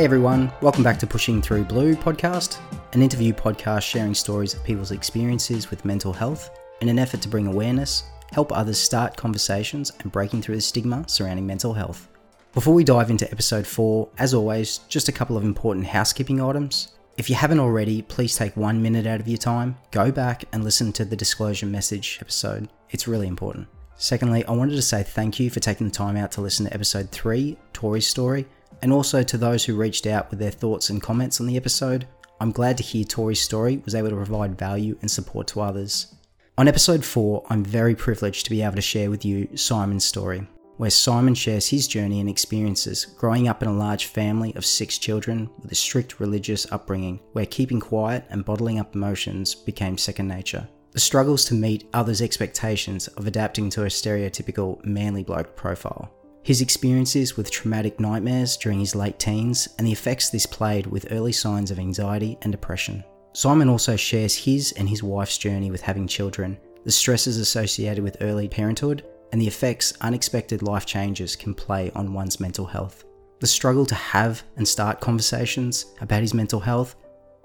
Hey everyone, welcome back to Pushing Through Blue podcast, an interview podcast sharing stories of people's experiences with mental health in an effort to bring awareness, help others start conversations, and breaking through the stigma surrounding mental health. Before we dive into episode 4, as always, just a couple of important housekeeping items. If you haven't already, please take one minute out of your time, go back and listen to the disclosure message episode. It's really important. Secondly, I wanted to say thank you for taking the time out to listen to episode 3, Tori's story, and also to those who reached out with their thoughts and comments on the episode. I'm glad to hear Tori's story was able to provide value and support to others. On episode 4, I'm very privileged to be able to share with you Simon's story, where Simon shares his journey and experiences growing up in a large family of six children with a strict religious upbringing, where keeping quiet and bottling up emotions became second nature. The struggles to meet others' expectations of adapting to a stereotypical manly bloke profile. His experiences with traumatic nightmares during his late teens and the effects this played with early signs of anxiety and depression. Simon also shares his and his wife's journey with having children, the stresses associated with early parenthood, and the effects unexpected life changes can play on one's mental health. The struggle to have and start conversations about his mental health,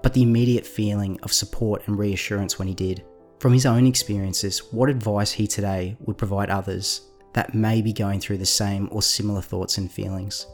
but the immediate feeling of support and reassurance when he did. From his own experiences, what advice he today would provide others that may be going through the same or similar thoughts and feelings.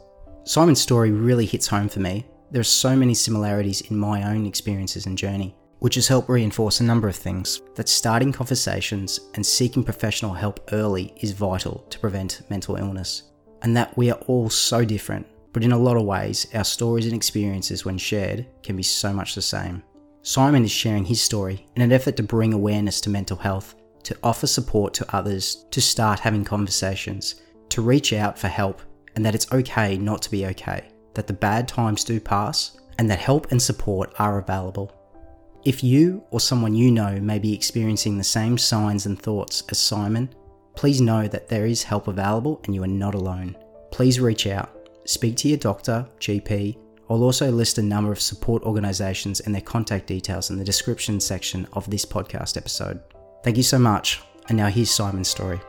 Simon's story really hits home for me. There are so many similarities in my own experiences and journey, which has helped reinforce a number of things that starting conversations and seeking professional help early is vital to prevent mental illness, and that we are all so different, but in a lot of ways, our stories and experiences, when shared, can be so much the same. Simon is sharing his story in an effort to bring awareness to mental health, to offer support to others, to start having conversations, to reach out for help, and that it's okay not to be okay, that the bad times do pass, and that help and support are available. If you or someone you know may be experiencing the same signs and thoughts as Simon, please know that there is help available and you are not alone. Please reach out, speak to your doctor, GP, I'll also list a number of support organisations and their contact details in the description section of this podcast episode. Thank you so much, and now here's Simon's story.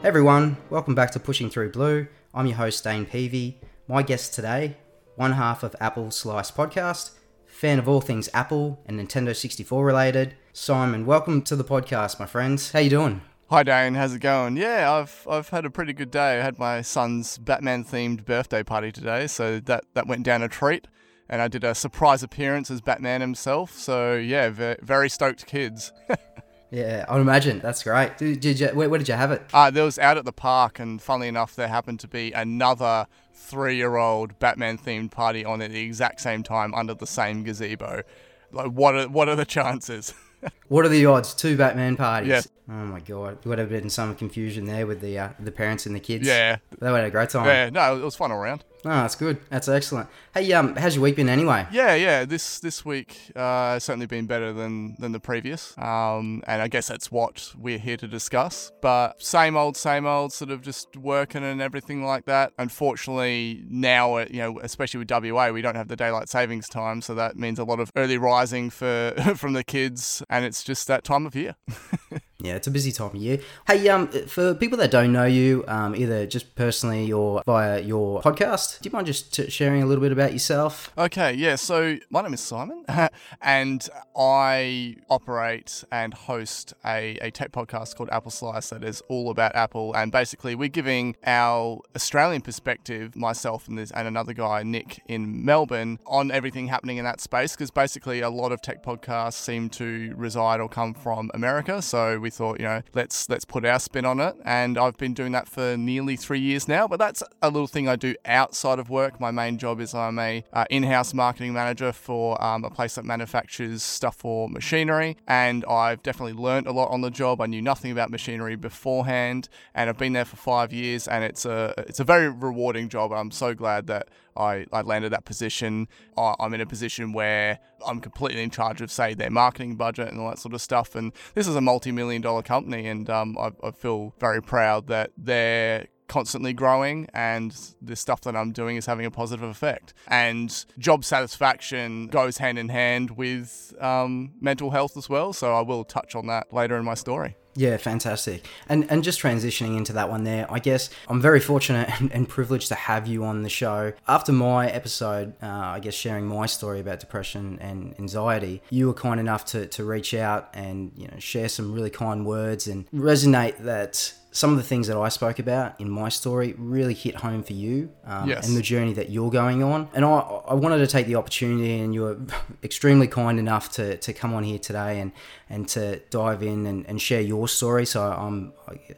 Hey everyone, welcome back to Pushing Through Blue. I'm your host, Dane Peavy. My guest today, one half of Apple Slice Podcast, fan of all things Apple and Nintendo 64 related. Simon, welcome to the podcast, my friends. How you doing? Hi Dane, how's it going? Yeah, I've I've had a pretty good day. I had my son's Batman themed birthday party today, so that that went down a treat. And I did a surprise appearance as Batman himself. So yeah, very, very stoked kids. Yeah, I would imagine. That's great. Did, did you, where, where, did you have it? Uh, there was out at the park, and funnily enough, there happened to be another three-year-old Batman-themed party on at the exact same time under the same gazebo. Like, what are what are the chances? what are the odds? Two Batman parties. Yeah. Oh my god, would have been some confusion there with the uh, the parents and the kids. Yeah, they had a great time. Yeah, no, it was fun all around. Oh, that's good. That's excellent. Hey, um, how's your week been anyway? Yeah, yeah. This this week uh, has certainly been better than than the previous. Um, and I guess that's what we're here to discuss. But same old, same old, sort of just working and everything like that. Unfortunately, now uh, you know, especially with WA, we don't have the daylight savings time, so that means a lot of early rising for from the kids, and it's just that time of year. Yeah, it's a busy time of year. Hey, um, for people that don't know you, um, either just personally or via your podcast, do you mind just t- sharing a little bit about yourself? Okay, yeah. So my name is Simon, and I operate and host a, a tech podcast called Apple Slice that is all about Apple. And basically, we're giving our Australian perspective, myself and this and another guy, Nick, in Melbourne, on everything happening in that space. Because basically, a lot of tech podcasts seem to reside or come from America. So we thought, you know, let's let's put our spin on it. And I've been doing that for nearly three years now. But that's a little thing I do outside of work. My main job is I'm a uh, in-house marketing manager for um, a place that manufactures stuff for machinery. And I've definitely learned a lot on the job. I knew nothing about machinery beforehand, and I've been there for five years. And it's a it's a very rewarding job. I'm so glad that I, I landed that position. I'm in a position where I'm completely in charge of, say, their marketing budget and all that sort of stuff. And this is a multi million dollar company, and um, I, I feel very proud that they're constantly growing and the stuff that I'm doing is having a positive effect. And job satisfaction goes hand in hand with um, mental health as well. So I will touch on that later in my story. Yeah, fantastic. And and just transitioning into that one there, I guess I'm very fortunate and, and privileged to have you on the show. After my episode, uh, I guess sharing my story about depression and anxiety, you were kind enough to, to reach out and you know share some really kind words and resonate that some of the things that I spoke about in my story really hit home for you um, Yes. and the journey that you're going on. And I, I wanted to take the opportunity, and you were extremely kind enough to, to come on here today and, and to dive in and, and share your story. So I'm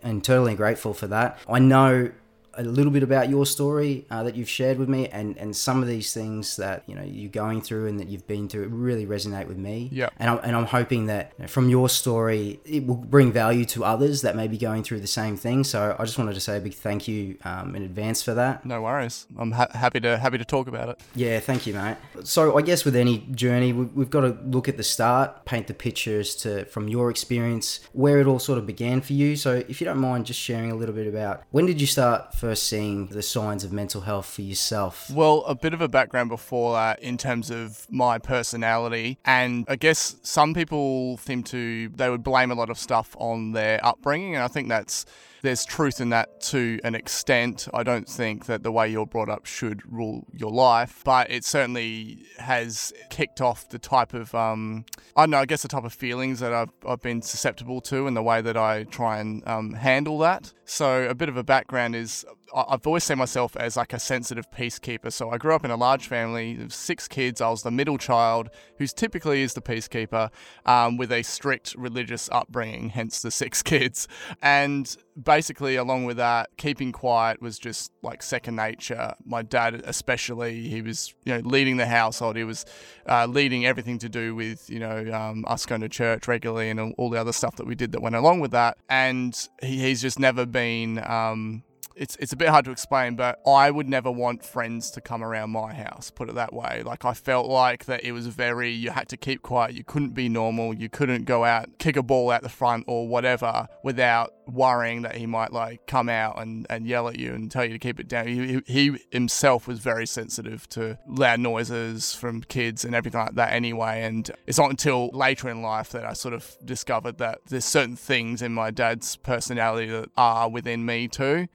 eternally grateful for that. I know a little bit about your story uh, that you've shared with me and, and some of these things that you know you're going through and that you've been through really resonate with me Yeah. and I'm, and I'm hoping that you know, from your story it will bring value to others that may be going through the same thing so I just wanted to say a big thank you um, in advance for that No worries. I'm ha- happy to happy to talk about it. yeah thank you mate so I guess with any journey we- we've got to look at the start paint the pictures to from your experience where it all sort of began for you so if you don't mind just sharing a little bit about when did you start first seeing the signs of mental health for yourself Well, a bit of a background before that in terms of my personality. And I guess some people seem to, they would blame a lot of stuff on their upbringing. And I think that's, there's truth in that to an extent. I don't think that the way you're brought up should rule your life, but it certainly has kicked off the type of, um, I don't know, I guess the type of feelings that I've, I've been susceptible to and the way that I try and um, handle that. So, a bit of a background is I've always seen myself as like a sensitive peacekeeper. So, I grew up in a large family of six kids. I was the middle child, who's typically is the peacekeeper, um, with a strict religious upbringing, hence the six kids. And basically, along with that, keeping quiet was just like second nature. My dad, especially, he was you know leading the household. He was uh, leading everything to do with you know um, us going to church regularly and all- the other stuff that we did that went along with that. And he, he's just never been. Um, it's it's a bit hard to explain, but I would never want friends to come around my house. Put it that way. Like I felt like that it was very. You had to keep quiet. You couldn't be normal. You couldn't go out kick a ball out the front or whatever without worrying that he might like come out and, and yell at you and tell you to keep it down. He, he himself was very sensitive to loud noises from kids and everything like that anyway. And it's not until later in life that I sort of discovered that there's certain things in my dad's personality that are within me too.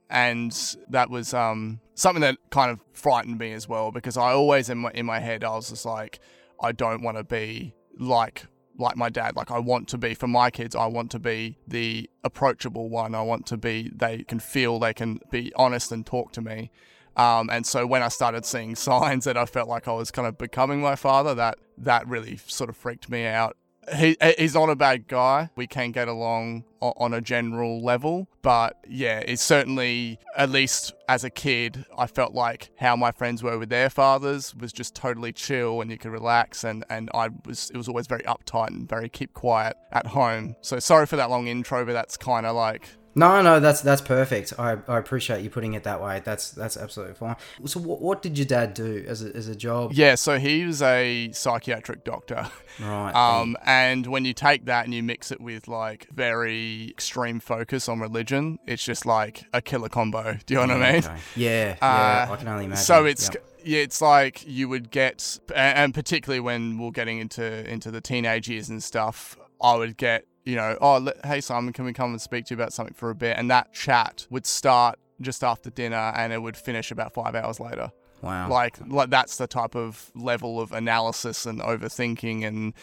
That was um, something that kind of frightened me as well because I always in my in my head I was just like I don't want to be like like my dad. Like I want to be for my kids I want to be the approachable one. I want to be they can feel they can be honest and talk to me. Um, and so when I started seeing signs that I felt like I was kind of becoming my father that that really sort of freaked me out he, he's not a bad guy. We can get along on a general level, but yeah, it's certainly at least as a kid, I felt like how my friends were with their fathers was just totally chill and you could relax, and and I was it was always very uptight and very keep quiet at home. So sorry for that long intro, but that's kind of like No, no, that's that's perfect. I, I appreciate you putting it that way. That's that's absolutely fine. So, what, what did your dad do as a, as a job? yeah. So he was a psychiatric doctor. Right. Um, and when you take that and you mix it with like very extreme focus on religion, it's just like a killer combo. Do you know what I mean? Okay. Yeah, yeah. Uh, I can only imagine. So it's Yep. yeah, it's like you would get, and particularly when we're getting into into the teenage years and stuff, I would get, you know, oh, hey Simon, can we come and speak to you about something for a bit? And that chat would start just after dinner, and it would finish about five hours later. wow. Like, like that's the type of level of analysis and overthinking and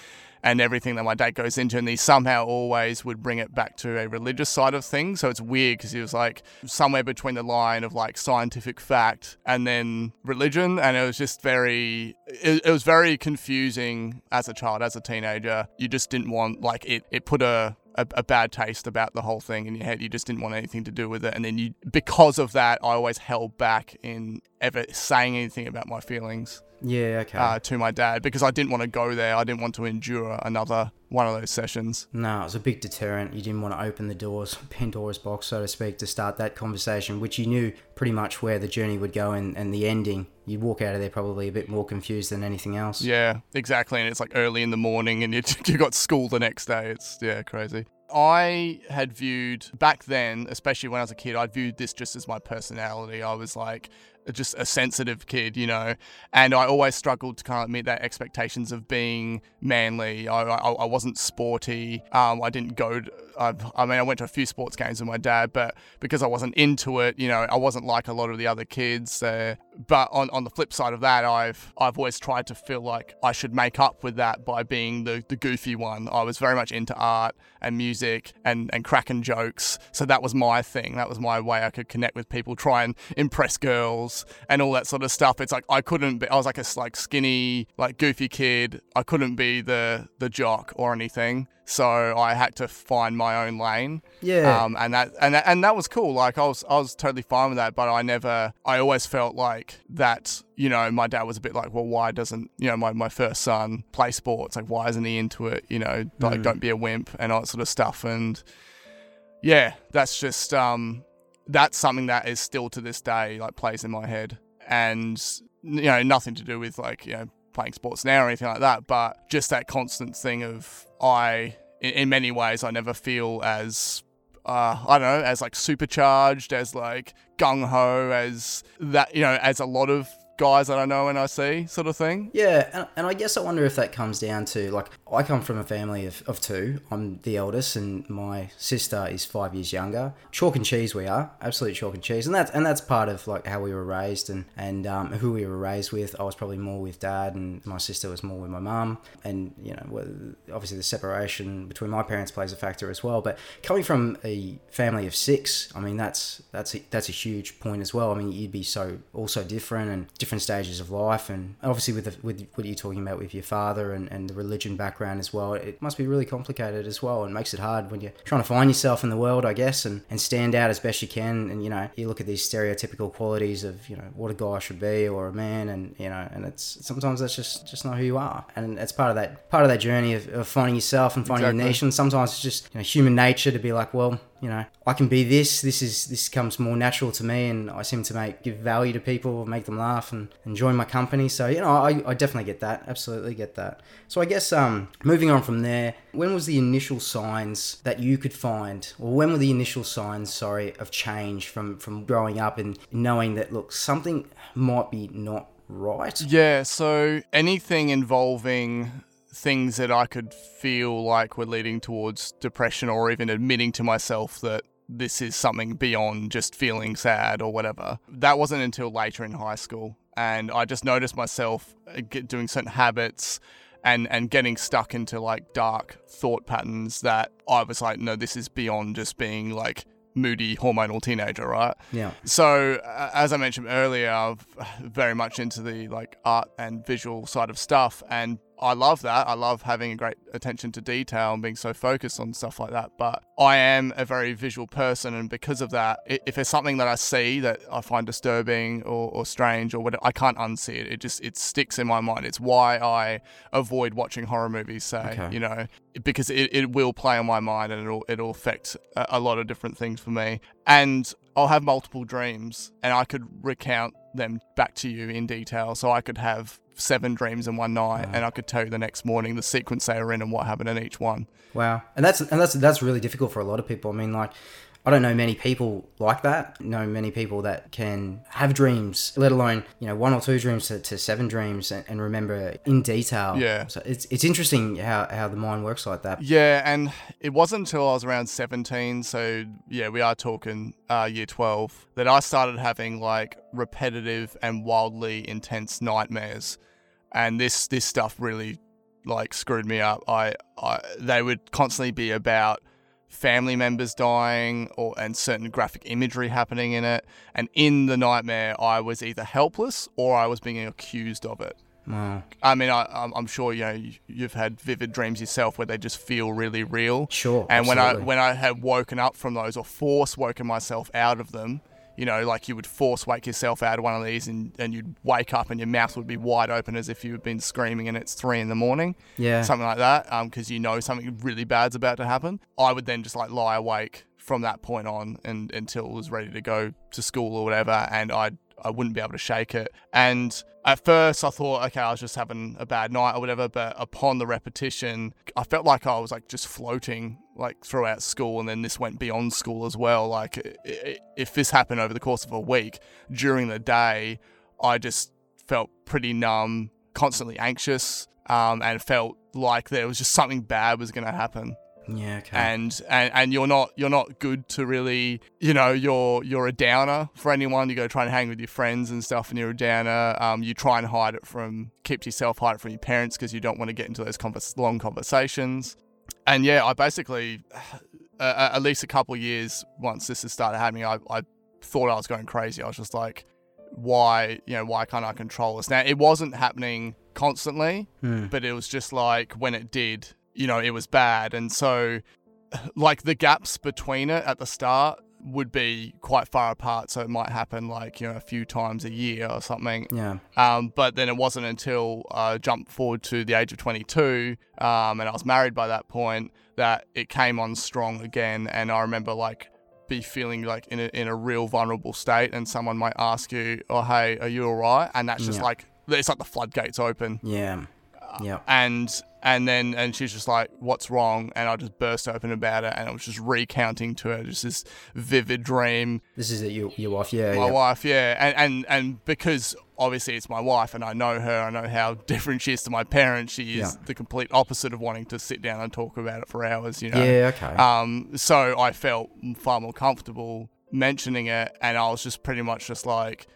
and everything that my dad goes into, and he somehow always would bring it back to a religious side of things. So it's weird because he was like somewhere between the line of like scientific fact and then religion, and it was just very, it, it was very confusing as a child, as a teenager. You just didn't want like it. It put a a, a bad taste about the whole thing in your head. You just didn't want anything to do with it. And then you, because of that, I always held back in ever saying anything about my feelings yeah. Okay. uh, to my dad because I didn't want to go there. I didn't want to endure another one of those sessions. no, it was a big deterrent. You didn't want to open the doors, Pandora's box, so to speak, to start that conversation, which you knew pretty much where the journey would go and, and the ending. You'd walk out of there probably a bit more confused than anything else. Yeah, exactly. And it's like early in the morning and you, you got school the next day. It's, yeah, crazy. I had viewed back then, especially when I was a kid, I viewed this just as my personality. I was like, just a sensitive kid, you know, and I always struggled to kind of meet that expectations of being manly. I, I, I wasn't sporty. Um, I didn't go. To, I, I mean, I went to a few sports games with my dad, but because I wasn't into it, you know, I wasn't like a lot of the other kids. Uh, but on, on the flip side of that, I've I've always tried to feel like I should make up with that by being the, the goofy one. I was very much into art and music and, and cracking jokes. So that was my thing. That was my way I could connect with people, try and impress girls and all that sort of stuff. It's like I couldn't be I was like a like skinny, like goofy kid. I couldn't be the the jock or anything so I had to find my own lane. Yeah. Um, and that and that, and that was cool. Like I was I was totally fine with that, but I never I always felt like that. You know, my dad was a bit like, well, why doesn't you know my, my first son play sports? Like, why isn't he into it? You know, like Mm. don't be a wimp and all that sort of stuff. And yeah, that's just um that's something that is still to this day like plays in my head and you know nothing to do with like you know playing sports now or anything like that but just that constant thing of i in, in many ways i never feel as uh, I don't know, as like supercharged, as like gung ho, as that, you know, as a lot of guys that I know and I see, sort of thing. Yeah, and, and I guess I wonder if that comes down to like I come from a family of, of two. I'm the eldest, and my sister is five years younger. Chalk and cheese, we are absolute chalk and cheese, and that's and that's part of like how we were raised and and um, who we were raised with. I was probably more with dad, and my sister was more with my mum. And you know, obviously the separation between my parents plays a factor as well. But coming from a family of six, I mean that's that's a, that's a huge point as well. I mean you'd be so also different and different stages of life, and obviously with the, with what you're talking about with your father and, and the religion background as well, it must be really complicated as well, and makes it hard when you're trying to find yourself in the world, I guess, and, and stand out as best you can. And you know, you look at these stereotypical qualities of you know what a guy should be or a man, and you know, and it's sometimes that's just just not who you are, and it's part of that part of that journey of, of finding yourself and finding Exactly. your niche. And sometimes it's just you know human nature to be like, well, you know, I can be this. This is this comes more natural to me, and I seem to make give value to people, make them laugh, and enjoy my company. So you know, I, I definitely get that. Absolutely get that. So I guess um, moving on from there, when was the initial signs that you could find, or when were the initial signs, sorry, of change from from growing up and knowing that look something might be not right? Yeah, so anything involving things that I could feel like were leading towards depression or even admitting to myself that this is something beyond just feeling sad or whatever. That wasn't until later in high school. And I just noticed myself uh, doing certain habits and, and getting stuck into like dark thought patterns that I was like, no, this is beyond just being like moody hormonal teenager, right? Yeah. So, uh, as I mentioned earlier, I'm very much into the like art and visual side of stuff, and I love that. I love having a great attention to detail and being so focused on stuff like that. But I am a very visual person, and because of that, if there's something that I see that I find disturbing or, or strange or whatever, I can't unsee it. It just it sticks in my mind. It's why I avoid watching horror movies. Say, Okay. you know, because it, it will play on my mind and it'll it'll affect a, a lot of different things for me. And I'll have multiple dreams, and I could recount them back to you in detail. So I could have seven dreams in one night, and I could tell you the next morning the sequence they were in and what happened in each one. Wow, and that's and that's that's really difficult for a lot of people. I mean, like, I don't know many people like that. Know many people that can have dreams, let alone you know one or two dreams to, to seven dreams, and, and remember in detail. Yeah. So it's it's interesting how how the mind works like that. Yeah, and it wasn't until I was around 17, so yeah, we are talking uh, year 12, that I started having like repetitive and wildly intense nightmares. And this this stuff really like screwed me up. I, I they would constantly be about family members dying or and certain graphic imagery happening in it. And in the nightmare, I was either helpless or I was being accused of it. I mean, I, I'm, I'm sure you know you- you've had vivid dreams yourself where they just feel really real. Sure. And when I when I had woken up from those or force woken myself out of them, you know, like you would force wake yourself out of one of these and, and you'd wake up and your mouth would be wide open as if you had been screaming and it's three in the morning, yeah. something like that, um, because you know something really bad's about to happen. I would then just like lie awake from that point on and until it was ready to go to school or whatever, and I'd I wouldn't be able to shake it. And at first I thought, okay, I was just having a bad night or whatever. But upon the repetition, I felt like I was like just floating like throughout school. And then this went beyond school as well. Like if this happened over the course of a week during the day, I just felt pretty numb, constantly anxious, um, and felt like there was just something bad was going to happen. Yeah, okay. And, and and you're not you're not good to really you know you're you're a downer for anyone. You go try and hang with your friends and stuff, and you're a downer. Um, you try and hide it from keep yourself hide it from your parents because you don't want to get into those convers- long conversations. And yeah, I basically uh, at least a couple of years once this has started happening, I, I thought I was going crazy. I was just like, why you know why can't I control this? Now it wasn't happening constantly, Hmm. but it was just like when it did, you know, it was bad. And so, like, the gaps between it at the start would be quite far apart. So it might happen like, you know, a few times a year or something. Yeah. Um, but then it wasn't until I jumped forward to the age of 22 um, and I was married by that point that it came on strong again. And I remember like, be feeling like in a, in a real vulnerable state and someone might ask you oh hey are you all right and that's just Yeah. like it's like the floodgates open Yeah. Yeah. and and then and she's just like what's wrong and i just burst open about it and i was just recounting to her just this vivid dream This is it, your, your wife. Yeah. my yeah. wife yeah and, and and because obviously it's my wife and i know her i know how different she is to my parents she is Yeah. the complete opposite of wanting to sit down and talk about it for hours you know Yeah. Okay. um, so I felt far more comfortable mentioning it, and I was just pretty much just like,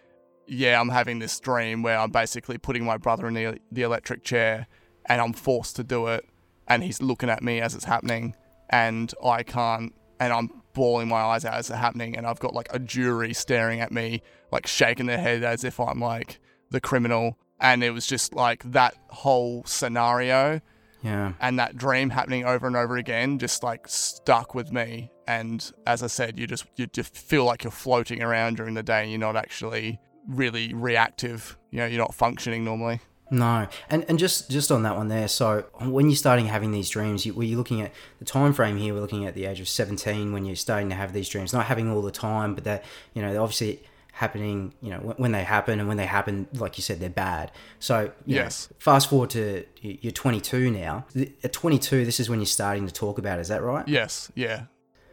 yeah, I'm having this dream where I'm basically putting my brother in the, the electric chair, and I'm forced to do it, and he's looking at me as it's happening, and I can't, and I'm bawling my eyes out as it's happening, and I've got like a jury staring at me, like shaking their head as if I'm like the criminal, and it was just like that whole scenario yeah. and that dream happening over and over again just like stuck with me and as i said you just you just feel like you're floating around during the day and you're not actually really reactive you know you're not functioning normally No, and and just just on that one there. So when you're starting having these dreams, you, were you looking at the time frame here? We're looking at the age of 17 when you're starting to have these dreams, not having all the time, but that you know obviously happening. You know when, when they happen, and when they happen, like you said, they're bad. So you know, Yes. fast forward to you're 22 now. At 22, this is when you're starting to talk about. it, Is that right? yes yeah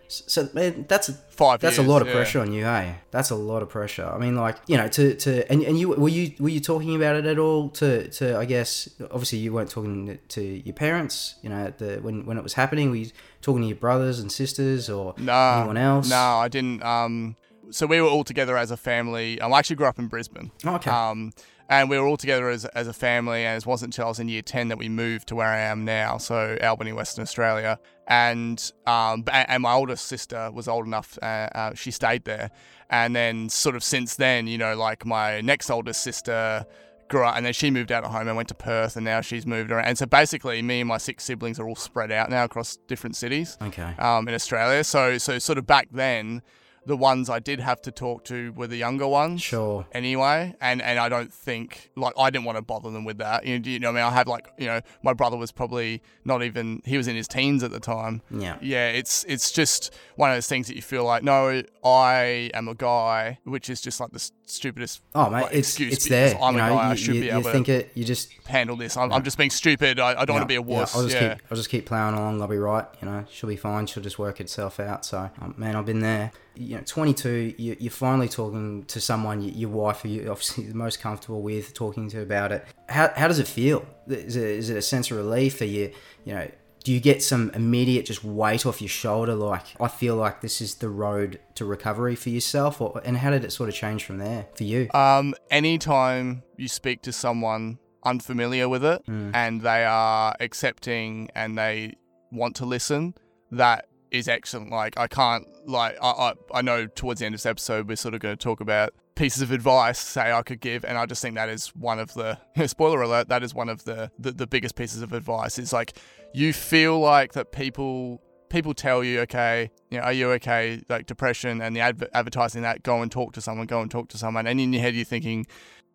So man, that's five that's a lot of yeah. pressure on you, hey? That's a lot of pressure. I mean, like you know, to, to and, and you were you were you talking about it at all? To to I guess obviously you weren't talking to your parents. You know, at the when when it was happening, were you talking to your brothers and sisters or Nah, anyone else? no i didn't um so we were all together as a family um, i actually grew up in brisbane Oh, okay. Um, and we were all together as, as a family, and it wasn't until I was in year 10 that we moved to where I am now, so Albany, Western Australia. And um, and my oldest sister was old enough, uh, uh, she stayed there. And then, sort of since then, you know, like my next oldest sister grew up, and then she moved out of home and went to Perth, and now she's moved around. And so basically, me and my six siblings are all spread out now across different cities okay. um, in Australia. So, so sort of back then, the ones I did have to talk to were the younger ones Sure. anyway, and and I don't think like I didn't want to bother them with that. You know, you know, I mean, I have like you know, my brother was probably not even he was in his teens at the time. Yeah. Yeah, it's it's just one of those things that you feel like, no, I am a guy, which is just like the stupidest Oh mate, like, it's excuse it's there. I'm you a know, guy, I should you, be you able think to it. You just handle this. I'm, I'm just being stupid. I, I don't want to be a wuss. I'll just yeah. keep I'll just keep plowing along. I'll be right. You know, she'll be fine. She'll just work itself out. So, um, man, I've been there. You know, 22. You, you're finally talking to someone, your wife, who you're obviously the most comfortable with, talking to about it. How, how does it feel? Is it, is it a sense of relief? Are you, you know, do you get some immediate just weight off your shoulder? Like, I feel like this is the road to recovery for yourself, or and how did it sort of change from there for you? Um, anytime you speak to someone unfamiliar with it Mm. and they are accepting and they want to listen, that is excellent. Like I can't like I I, I know towards the end of this episode we're sort of going to talk about pieces of advice say I could give and I just think that is one of the spoiler alert that is one of the, the the biggest pieces of advice is like you feel like that people people tell you okay you know are you okay like depression and the adver- advertising that go and talk to someone go and talk to someone and in your head you're thinking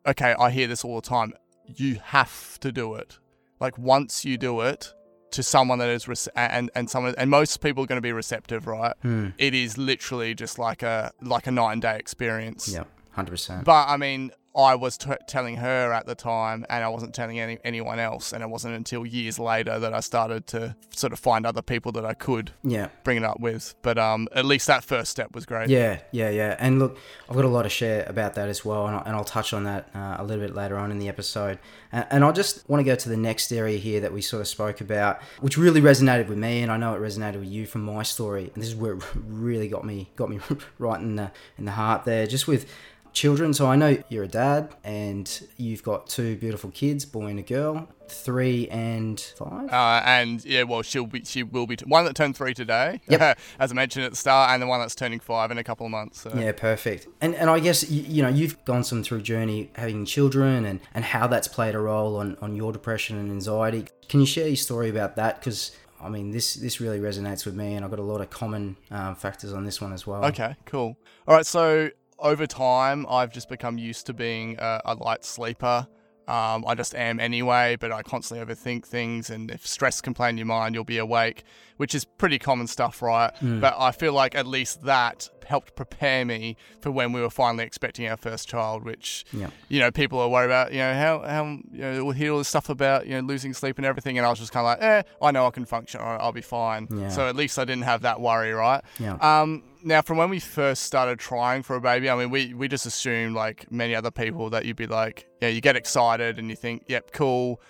okay I hear this all the time you have to do it like once you do it to someone that is rece- and and someone and most people are going to be receptive right Hmm. it is literally just like a like a nine day experience Yeah. hundred percent. But I mean, I was t- telling her at the time, and I wasn't telling any- anyone else. And it wasn't until years later that I started to sort of find other people that I could Yeah, bring it up with. But um, at least that first step was great. yeah, yeah, yeah. And look, I've got a lot to share about that as well, and, I, and I'll touch on that uh, a little bit later on in the episode. And, and I just want to go to the next area here that we sort of spoke about, which really resonated with me, and I know it resonated with you from my story. And this is where it really got me got me right in the in the heart there, just with children. So I know you're a dad, and you've got two beautiful kids, boy and a girl, three and five. Uh, and yeah, well, she'll be, she will be t- one that turned three today, Yep. as I mentioned at the start, and the one that's turning five in a couple of months. So. Yeah, perfect. And and I guess you, you know you've gone some through journey having children and and how that's played a role on on your depression and anxiety. Can you share your story about that? Because I mean, this this really resonates with me, and I've got a lot of common um, factors on this one as well. Okay, cool. All right, so over time, I've just become used to being a, a light sleeper. Um, I just am anyway, but I constantly overthink things, and if stress can play in your mind, you'll be awake, which is pretty common stuff, right? But I feel like at least that helped prepare me for when we were finally expecting our first child, which Yeah. you know people are worried about. You know how how you know we'll hear all this stuff about you know losing sleep and everything, and I was just kind of like, eh, I know I can function, I'll, I'll be fine. Yeah. So at least I didn't have that worry, right? Yeah. Um, now, from when we first started trying for a baby, I mean, we, we just assumed, like many other people, that you'd be like, yeah, you get excited and you think, yep, cool.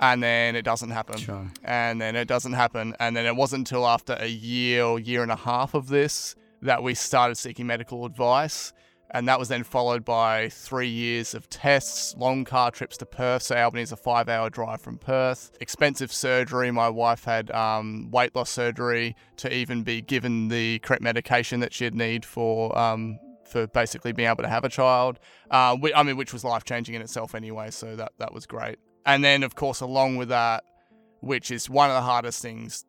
And then it doesn't happen. Sure. And then it doesn't happen. And then it wasn't until after a year or year and a half of this that we started seeking medical advice. And that was then followed by three years of tests, long car trips to Perth. So Albany is a five hour drive from Perth. Expensive surgery. My wife had um, weight loss surgery to even be given the correct medication that she'd need for. Um, for basically being able to have a child, uh, whi- I mean, which was life changing in itself anyway. So that that was great. And then, of course, along with that, which is one of the hardest things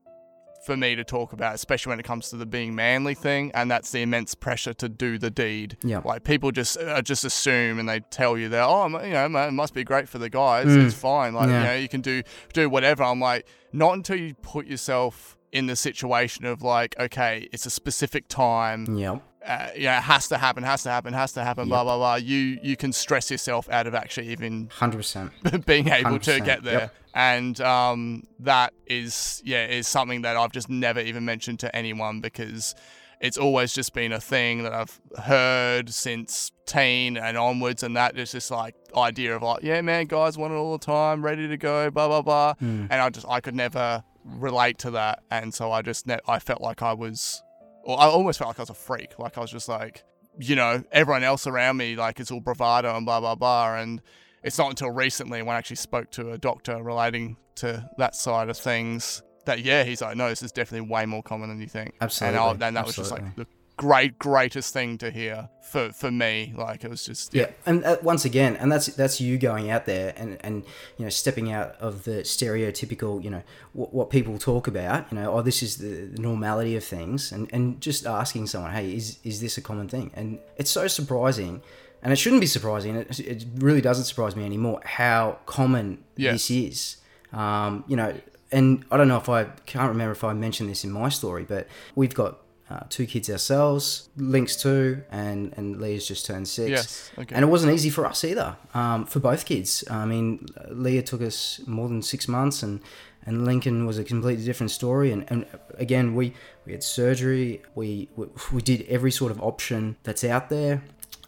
for me to talk about, especially when it comes to the being manly thing, and that's the immense pressure to do the deed. Yeah. Like people just uh, just assume and they tell you that oh you know man, it must be great for the guys. Mm. It's fine. Like Yeah. you know you can do do whatever. I'm like not until you put yourself in the situation of like okay it's a specific time Yeah. Uh, yeah, it has to happen, has to happen, has to happen, blah blah blah. You you can stress yourself out of actually even Hundred percent. being able to 100%, get there. yep. And um, that is yeah is something that I've just never even mentioned to anyone because it's always just been a thing that I've heard since teen and onwards, and that is just like idea of like yeah man guys want it all the time, ready to go, blah blah blah. Mm. And I just I could never relate to that, and so I just ne- I felt like I was, or I almost felt like I was a freak, like I was just like you know everyone else around me like it's all bravado and blah blah blah. And it's not until recently when I actually spoke to a doctor relating to that side of things that yeah, he's like, no, this is definitely way more common than you think. Absolutely, And, I, and that was just like the great greatest thing to hear for for me. Like it was just Yeah, and uh, once again, and that's that's you going out there and and you know stepping out of the stereotypical, you know, what, what people talk about. You know, oh, this is the, the normality of things, and and just asking someone, hey, is is this a common thing? And it's so surprising. And it shouldn't be surprising. It, it really doesn't surprise me anymore how common Yeah. this is. Um, you know, and I don't know if I can't remember if I mentioned this in my story, but we've got uh, two kids ourselves, Link's two, and and Leah's just turned six. Yes, okay. And it wasn't easy for us either, um, for both kids. I mean, Leah took us more than six months, and and Lincoln was a completely different story. And, and again, we we had surgery. We, we we did every sort of option that's out there.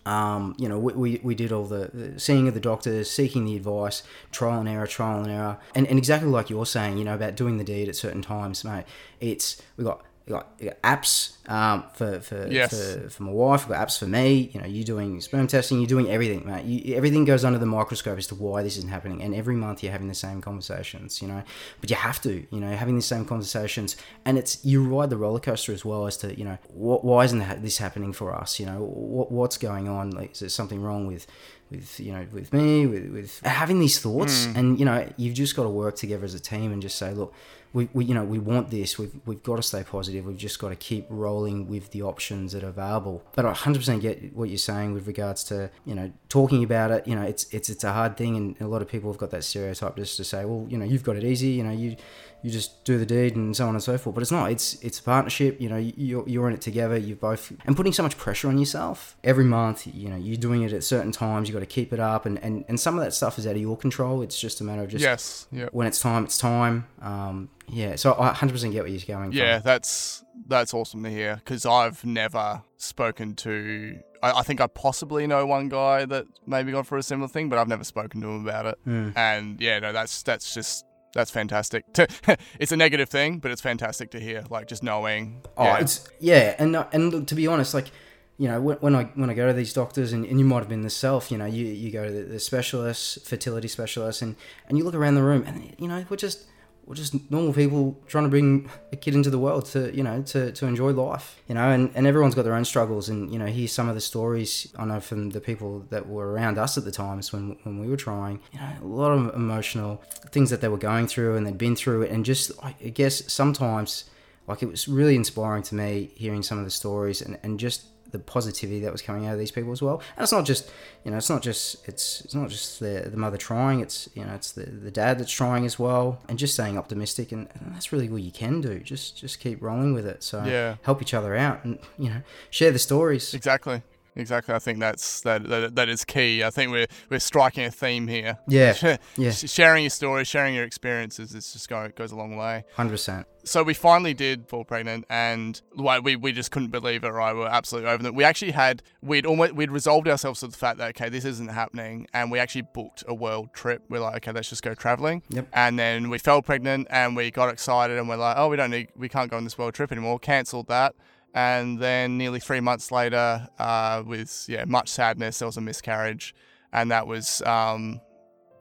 Um, you know, we, we, we did all the, the seeing of the doctors, seeking the advice, trial and error, trial and error, and, and exactly like you're saying, you know, about doing the deed at certain times, mate. It's we got got, we got apps um, for for, Yes. for for my wife. We've got apps for me. You know, you're doing sperm testing, you're doing everything, mate. You, everything goes under the microscope as to why this isn't happening. And every month you're having the same conversations, you know. But you have to, you know, having the same conversations, and it's you ride the roller coaster as well as to, you know, what, why isn't this happening for us? You know, what, what's going on? Like, is there something wrong with? With you know, with me, with, with having these thoughts, and you know, you've just got to work together as a team and just say, look, we, we you know we want this. We've, we've got to stay positive. We've just got to keep rolling with the options that are available. But i 100% get what you're saying with regards to you know talking about it. You know it's it's it's a hard thing and a lot of people have got that stereotype just to say well you know you've got it easy. You know you you just do the deed and so on and so forth. But it's not. It's it's a partnership. You know you're, you're in it together. You both and putting so much pressure on yourself every month you know you're doing it at certain times. You've got to keep it up and, and and some of that stuff is out of your control. It's just a matter of just yes. Yeah when it's time it's time. Um yeah, so I 100% get where you're going. Yeah, from. that's that's awesome to hear because I've never spoken to. I, I, think I possibly know one guy that maybe gone for a similar thing, but I've never spoken to him about it. Mm. And yeah, no, that's that's just that's fantastic. To, it's a negative thing, but it's fantastic to hear. Like just knowing. Oh, yeah. it's yeah, and and to be honest, like you know, when, when I when I go to these doctors, and, and you might have been the self, you know, you, you go to the, the specialists, fertility specialists, and, and you look around the room, and you know, we're just we're just normal people trying to bring a kid into the world to you know to, to enjoy life you know and, and everyone's got their own struggles. And you know hear some of the stories i know from the people that were around us at the times when, when we were trying you know a lot of emotional things that they were going through and they'd been through. And just i guess sometimes like it was really inspiring to me hearing some of the stories and, and just the positivity that was coming out of these people as well. And it's not just, you know, it's not just it's it's not just the the mother trying. It's you know, it's the the dad that's trying as well, and just staying optimistic. And, and that's really all you can do. Just just keep rolling with it. So yeah. help each other out, and you know, share the stories. Exactly. Exactly. I think that's that, that that is key. I think we're we're striking a theme here. Yeah. yeah. Sharing your story, sharing your experiences, it's just go, goes a long way. Hundred percent. So we finally did fall pregnant, and like we, we just couldn't believe it. Right, we absolutely over it. We actually had we'd almost we'd resolved ourselves to the fact that okay, this isn't happening, and we actually booked a world trip. We're like, okay, let's just go traveling. Yep. And then we fell pregnant, and we got excited, and we're like, oh, we don't need, we can't go on this world trip anymore. Cancelled that and then nearly three months later, uh, with yeah much sadness, there was a miscarriage, and that was um,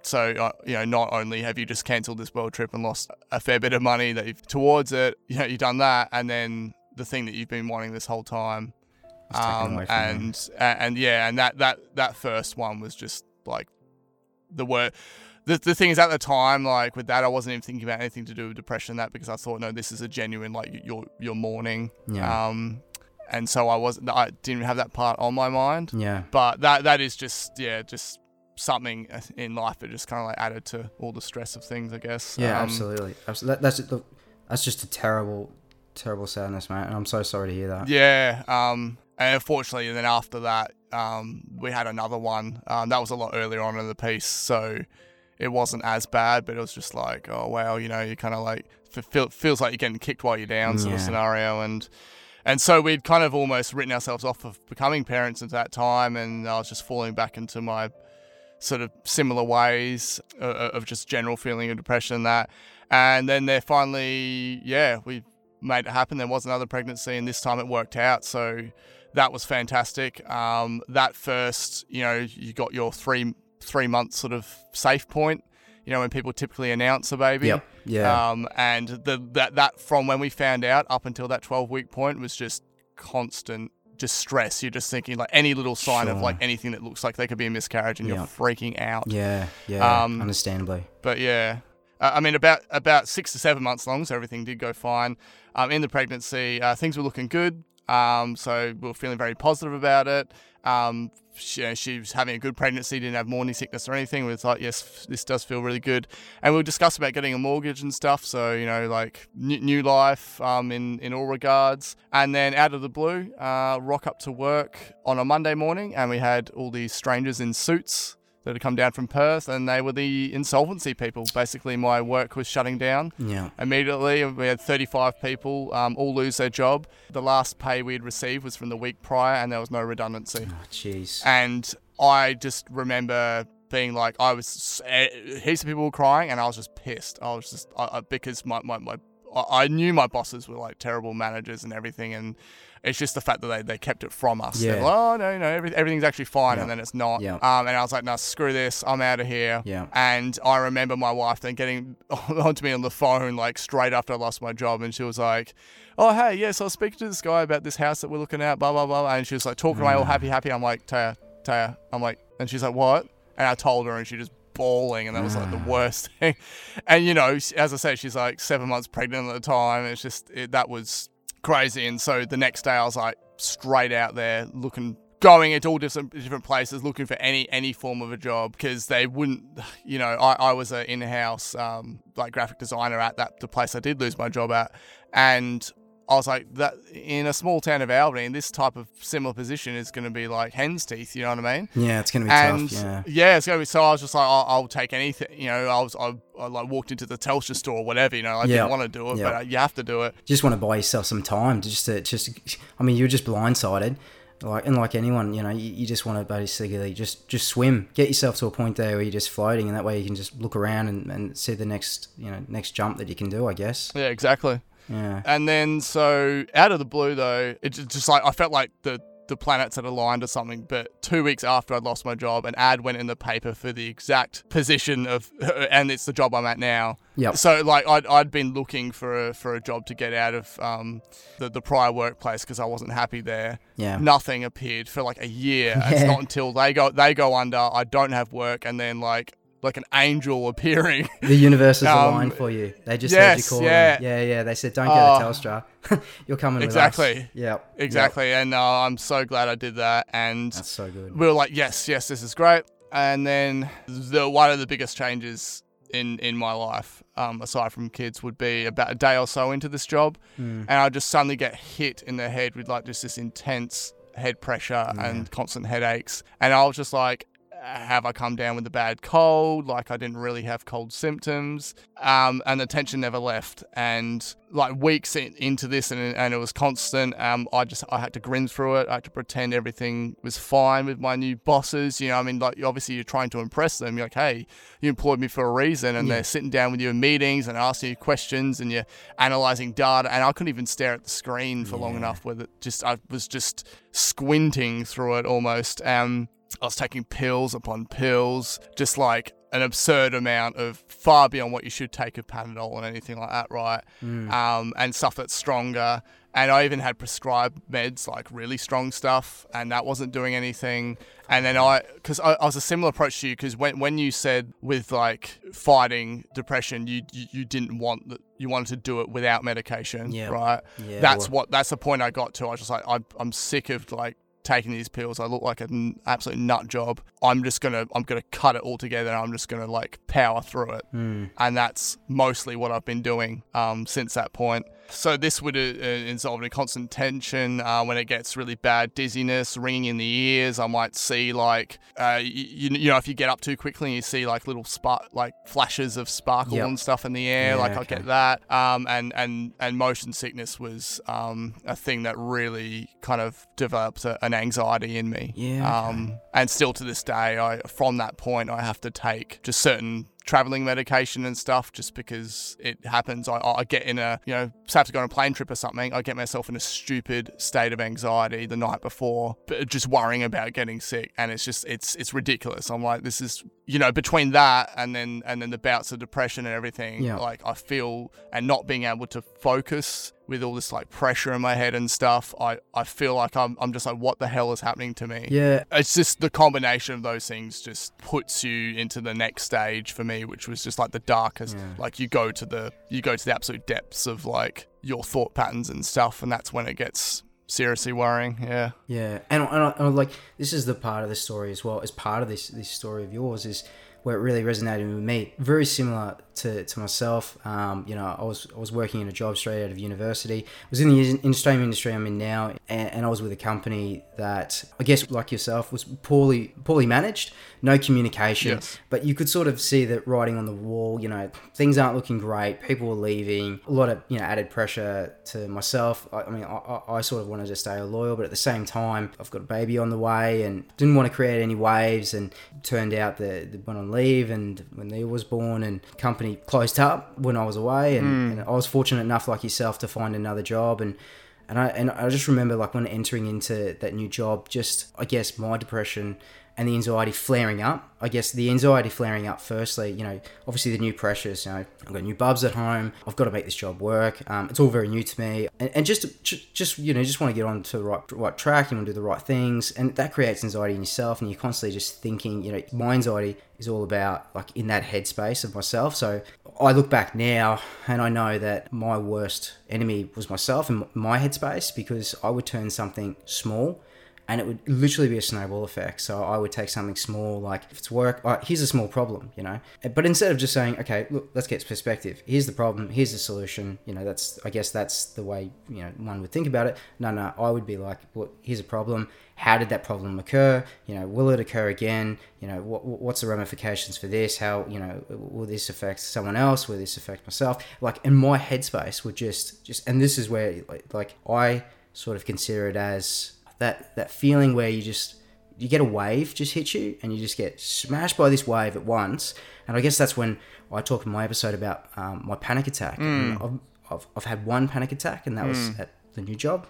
so uh, you know not only have you just cancelled this world trip and lost a fair bit of money that you've towards it, you know you've done that, and then the thing that you've been wanting this whole time, um, and, and and yeah, and that that that first one was just like the word the, the thing is at the time like with that I wasn't even thinking about anything to do with depression that because I thought no this is a genuine like you're you're mourning. Yeah. um and so I wasn't I didn't have that part on my mind. Yeah. But that that is just yeah just something in life that just kind of like added to all the stress of things I guess. Yeah um, absolutely. Absolutely that, that's that's just a terrible terrible sadness mate and I'm so sorry to hear that. Yeah um and unfortunately then after that um we had another one. Um that was a lot earlier on in the piece so it wasn't as bad, but it was just like, oh wow, you know, you kind of like feel, feels like you're getting kicked while you're down, sort yeah. of scenario, and and so we'd kind of almost written ourselves off of becoming parents at that time, and I was just falling back into my sort of similar ways of just general feeling of depression and that, and then there finally, yeah, we made it happen. There was another pregnancy, and this time it worked out, so that was fantastic. Um, that first, you know, you got your three three month sort of safe point. You know, when people typically announce a baby. Yep. Yeah. Um, and the that that from when we found out up until that twelve week point was just constant just stress. You're just thinking like any little sign sure. of like anything that looks like they could be a miscarriage, and yep. you're freaking out. Yeah, yeah, um, understandably. But yeah, uh, I mean about about six to seven months long, so everything did go fine. Um, in the pregnancy, uh, things were looking good. Um, so we are feeling very positive about it. Um, she, you know, she was having a good pregnancy, didn't have morning sickness or anything. We was like, yes, this does feel really good. And we will discuss about getting a mortgage and stuff. So, you know, like new, new life um, in, in all regards. And then out of the blue, uh, rock up to work on a Monday morning and we had all these strangers in suits that had come down from Perth, and they were the insolvency people. Basically, my work was shutting down. Yeah. Immediately, we had 35 people um, all lose their job. The last pay we'd received was from the week prior, and there was no redundancy. Oh, jeez. And I just remember being like, I was uh, heaps of people were crying, and I was just pissed. I was just I, I, because my, my my I knew my bosses were like terrible managers and everything, and it's just the fact that they, they kept it from us. Yeah. Like, oh no, no, every, everything's actually fine, yeah. and then it's not. Yeah. Um, and I was like, no, screw this, I'm out of here. Yeah. And I remember my wife then getting onto me on the phone like straight after I lost my job, and she was like, oh hey, yes, I was speaking to this guy about this house that we're looking at, blah blah blah, and she was like talking away all happy, happy. I'm like, Taya, Taya, I'm like, and she's like, what? And I told her, and she just bawling, and that was like the worst thing. And you know, as I said, she's like seven months pregnant at the time. It's just it, that was crazy. And so the next day, I was like straight out there looking going into all different different places looking for any any form of a job because they wouldn't you know I, I was an in-house um, like graphic designer at that the place I did lose my job at and I was like that in a small town of Albany In this type of similar position is going to be like hen's teeth you know what I mean Yeah, it's going to be and tough. Yeah. yeah, it's gonna be. So I was just like, I'll, I'll take anything. You know, I was, I, I like walked into the Telstra store, or whatever. You know, I Yeah. didn't want to do it, Yeah. but uh, you have to do it. just want to buy yourself some time to just to just I mean you're just blindsided like and like anyone you know you, you just want to basically just just swim get yourself to a point there where you're just floating and that way you can just look around and, and see the next you know next jump that you can do I guess Yeah, exactly. Yeah And then so out of the blue though, it just, just like I felt like the the planets had aligned or something. But two weeks after I'd lost my job, an ad went in the paper for the exact position of, and it's the job I'm at now. Yep. So like I'd, I'd been looking for a for a job to get out of um the, the prior workplace because I wasn't happy there. yeah Nothing appeared for like a year. It's Yeah. not until they go they go under. I don't have work, and then like like an angel appearing. the universe is Um, aligned for you they just heard you yes, calling yeah. yeah yeah they said don't go Oh. to Telstra you're coming with Exactly. yeah exactly, and uh, I'm so glad I did that. And that's so good we were like, yes, yes, this is great. And then the one of the biggest changes in in my life, um, aside from kids, would be about a day or so into this job, Mm. and I just suddenly get hit in the head with like just this intense head pressure and constant headaches, and I was just like. Have I come down with a bad cold? Like I didn't really have cold symptoms, um, and the tension never left. And like weeks in, into this, and, and it was constant. Um, I just I had to grin through it. I had to pretend everything was fine with my new bosses. You know, I mean, like obviously you're trying to impress them. You're like, hey, you employed me for a reason, and Yeah. they're sitting down with you in meetings and asking you questions, and you're analyzing data. And I couldn't even stare at the screen for long enough with it. Just I was just squinting through it almost. Um, I was taking pills upon pills, just like an absurd amount of far beyond what you should take of Panadol and anything like that, right? Mm. Um, and stuff that's stronger. And I even had prescribed meds, like really strong stuff, and that wasn't doing anything. And then I, because I, I was a similar approach to you, because when, when you said with like fighting depression, you you, you didn't want that, you wanted to do it without medication, Yeah. right? yeah that's what that's the point I got to. I was just like, I'm, I'm sick of like taking these pills. I look like an absolute nut job. I'm just gonna I'm gonna cut it all together. and I'm just gonna like power through it, mm. and that's mostly what I've been doing um, since that point. So this would uh, uh, involve a constant tension uh, when it gets really bad, dizziness, ringing in the ears. I might see like uh, you, you know if you get up too quickly, and you see like little spark like flashes of sparkle Yep. and stuff in the air. Yeah, like I get that. Um, and and and motion sickness was um, a thing that really kind of developed a, an anxiety in me. Yeah, okay. Um, and still to this day, I from that point I have to take just certain traveling medication and stuff just because it happens I, I get in a you know say I have to go on a plane trip or something I get myself in a stupid state of anxiety the night before just worrying about getting sick and it's just it's it's ridiculous I'm like this is you know between that and then and then the bouts of depression and everything Yeah. like I feel and not being able to focus with all this like pressure in my head and stuff I I feel like I'm I'm just like what the hell is happening to me yeah it's just the combination of those things just puts you into the next stage for me which was just like the darkest Yeah. like you go to the you go to the absolute depths of like your thought patterns and stuff and that's when it gets seriously worrying yeah Yeah, and, and, I- and like this is the part of the story as well. As part of this this story of yours is where it really resonated with me. Very similar to, to myself. Um, you know, I was I was working in a job straight out of university. I was in the in- same industry I'm in now, and, and I was with a company that I guess like yourself was poorly poorly managed, no communication. Yes. But you could sort of see that writing on the wall. You know, things aren't looking great. People are leaving. A lot of you know added pressure to myself. I, I mean, I, I- sort of wanted to stay loyal, but at the same time, I've got a baby on the way and didn't want to create any waves. And turned out that they went on leave, and when Neil was born, and company closed up when I was away, and, hmm. and I was fortunate enough, like yourself, to find another job and. And I, and I just remember like when entering into that new job, just I guess my depression and the anxiety flaring up. I guess the anxiety flaring up firstly, you know, obviously the new pressures, you know, I've got new bubs at home, I've got to make this job work. Um, it's all very new to me. And, and just, just, you know, just want to get on to the right, right track, you want to do the right things. And that creates anxiety in yourself. And you're constantly just thinking, you know, my anxiety is all about like in that headspace of myself. So I look back now and I know that my worst enemy was myself and my headspace because I would turn something small and it would literally be a snowball effect. So I would take something small, like if it's work, uh, here's a small problem, you know. But instead of just saying, okay, look, let's get perspective. Here's the problem. Here's the solution. You know, that's I guess that's the way you know one would think about it. No, no, I would be like, look, here's a problem. How did that problem occur? You know, will it occur again? You know, what, what's the ramifications for this? How you know will this affect someone else? Will this affect myself? Like, and my headspace would just just, and this is where like I sort of consider it as that that feeling where you just you get a wave just hit you and you just get smashed by this wave at once and i guess that's when i talk in my episode about um, my panic attack mm. I've, I've, I've, had one panic attack and that mm. was at the new job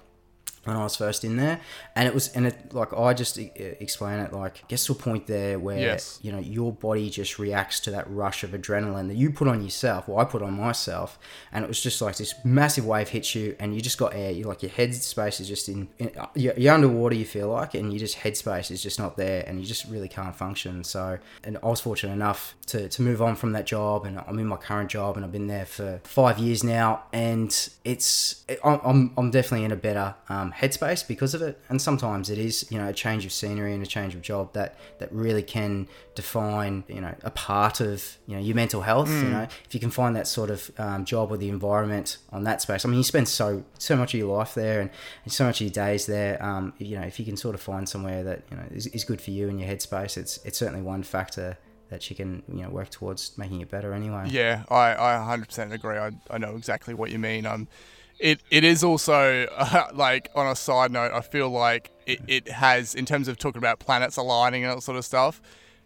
when I was first in there, and it was and it like I just explain it like gets to a point there where yes. you know your body just reacts to that rush of adrenaline that you put on yourself, or I put on myself, and it was just like this massive wave hits you, and you just got air. You like your head space is just in, in you're, you're underwater. You feel like, and you just headspace is just not there, and you just really can't function. So, and I was fortunate enough to to move on from that job, and I'm in my current job, and I've been there for five years now, and it's I'm I'm definitely in a better um, headspace because of it. And sometimes it is, you know, a change of scenery and a change of job that that really can define, you know, a part of you know your mental health. Mm. You know, if you can find that sort of um, job or the environment on that space. I mean, you spend so so much of your life there and, and so much of your days there. Um, you know, if you can sort of find somewhere that you know is, is good for you and your headspace, it's it's certainly one factor that you can you know work towards making it better anyway. Yeah, I, I 100% agree. I, I know exactly what you mean. Um, it it is also uh, like on a side note, I feel like it, it has in terms of talking about planets aligning and that sort of stuff.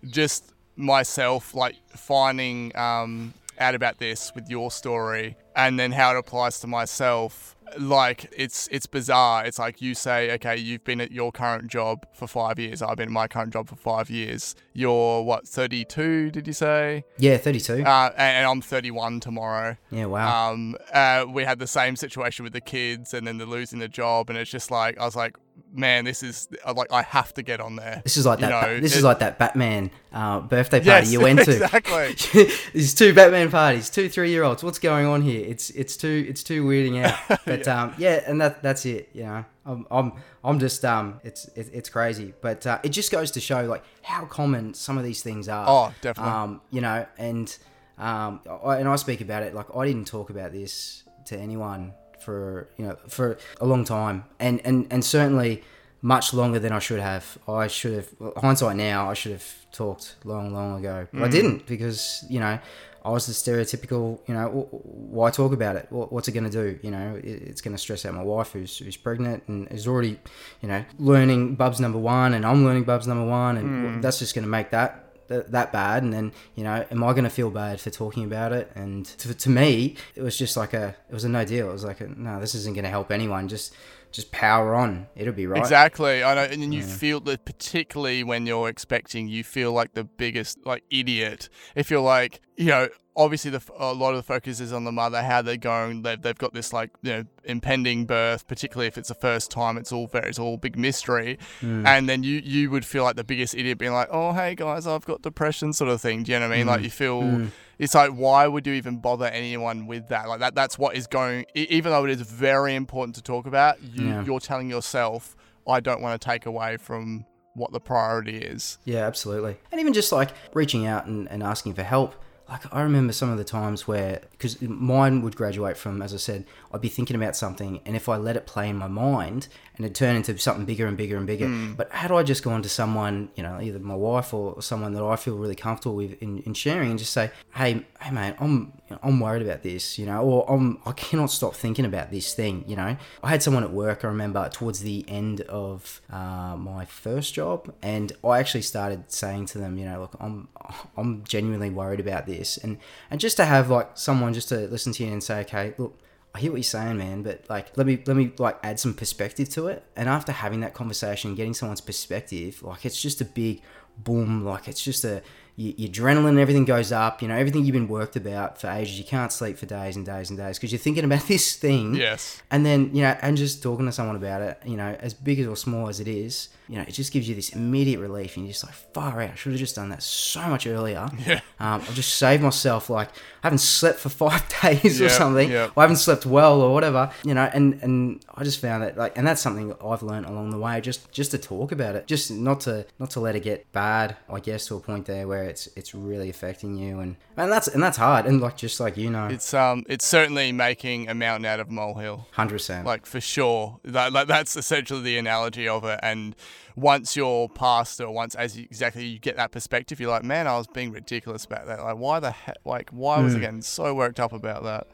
Just myself like finding um, out about this with your story and then how it applies to myself like it's it's bizarre. It's like you say, okay, you've been at your current job for five years. I've been at my current job for five years. You're what, thirty two? Did you say? Yeah, thirty two. Uh, and, and, I'm thirty one tomorrow. Yeah, wow. Um, uh, we had the same situation with the kids, and then the losing the job, and it's just like I was like, man, this is like I have to get on there. This is like that. Know, this it, is like that Batman uh, birthday party yes, you went to. Exactly. These two Batman parties, two three year olds. What's going on here? It's it's too it's too weirding out. But yeah. um, yeah, and that that's it. You know, I'm I'm, I'm just um, it's it, it's crazy. But uh, it just goes to show like how common some of these things are. Oh, definitely. Um, you know, and um, I, and I speak about it like I didn't talk about this to anyone for you know for a long time, and and and certainly much longer than I should have. I should have hindsight now. I should have talked long, long ago, but mm. I didn't because you know I was the stereotypical. You know, why talk about it? What's it going to do? You know, it's going to stress out my wife who's who's pregnant and is already, you know, learning Bubs number one, and I'm learning Bubs number one, and mm. that's just going to make that that bad. And then you know am i going to feel bad for talking about it? And to, to me it was just like a it was a no deal. It was like a, no this isn't going to help anyone. Just just power on. It'll be right. Exactly. I know. And then you yeah. feel that particularly when you're expecting you feel like the biggest like idiot. If you're like you know obviously the, a lot of the focus is on the mother, how they're going. They've, they've got this like you know impending birth, particularly if it's the first time. It's all very it's all big mystery, mm. and then you you would feel like the biggest idiot, being like, oh hey guys, I've got depression, sort of thing. Do you know what I mean? Mm. Like you feel. Mm. It's like why would you even bother anyone with that? Like that that's what is going. Even though it is very important to talk about, you yeah. you're telling yourself, I don't want to take away from what the priority is. Yeah, absolutely. And even just like reaching out and, and asking for help like I remember some of the times where because mine would graduate from as I said I'd be thinking about something and if I let it play in my mind and it turn into something bigger and bigger and bigger mm. but had I just gone to someone you know either my wife or someone that I feel really comfortable with in, in sharing and just say hey hey man I'm you know, I'm worried about this you know or I'm I cannot stop thinking about this thing you know I had someone at work I remember towards the end of uh, my first job and I actually started saying to them you know look I'm I'm genuinely worried about this and and just to have like someone just to listen to you and say okay look I hear what you're saying, man, but like let me let me like add some perspective to it. And after having that conversation, getting someone's perspective, like it's just a big boom, like it's just a your, your adrenaline and everything goes up. You know, everything you've been worked about for ages. You can't sleep for days and days and days because you're thinking about this thing. Yes. And then, you know, and just talking to someone about it, you know, as big as or small as it is, you know, it just gives you this immediate relief. And you're just like, far out. I should have just done that so much earlier. Yeah. Um, I've just saved myself, like, I haven't slept for five days or something. yeah. Or I haven't slept well or whatever, you know, and, and I just found that, like, and that's something I've learned along the way, just, just to talk about it, just not to, not to let it get bad, I guess, to a point there where it's, it's really affecting you. And, and that's, and that's hard. And like, just like, you know, It's um, it's certainly making a mountain out of a molehill. 100%. like for sure that, like, that's essentially the analogy of it and once you're past or once as you, exactly you get that perspective you're like man i was being ridiculous about that like why the heck like why was i getting so worked up about that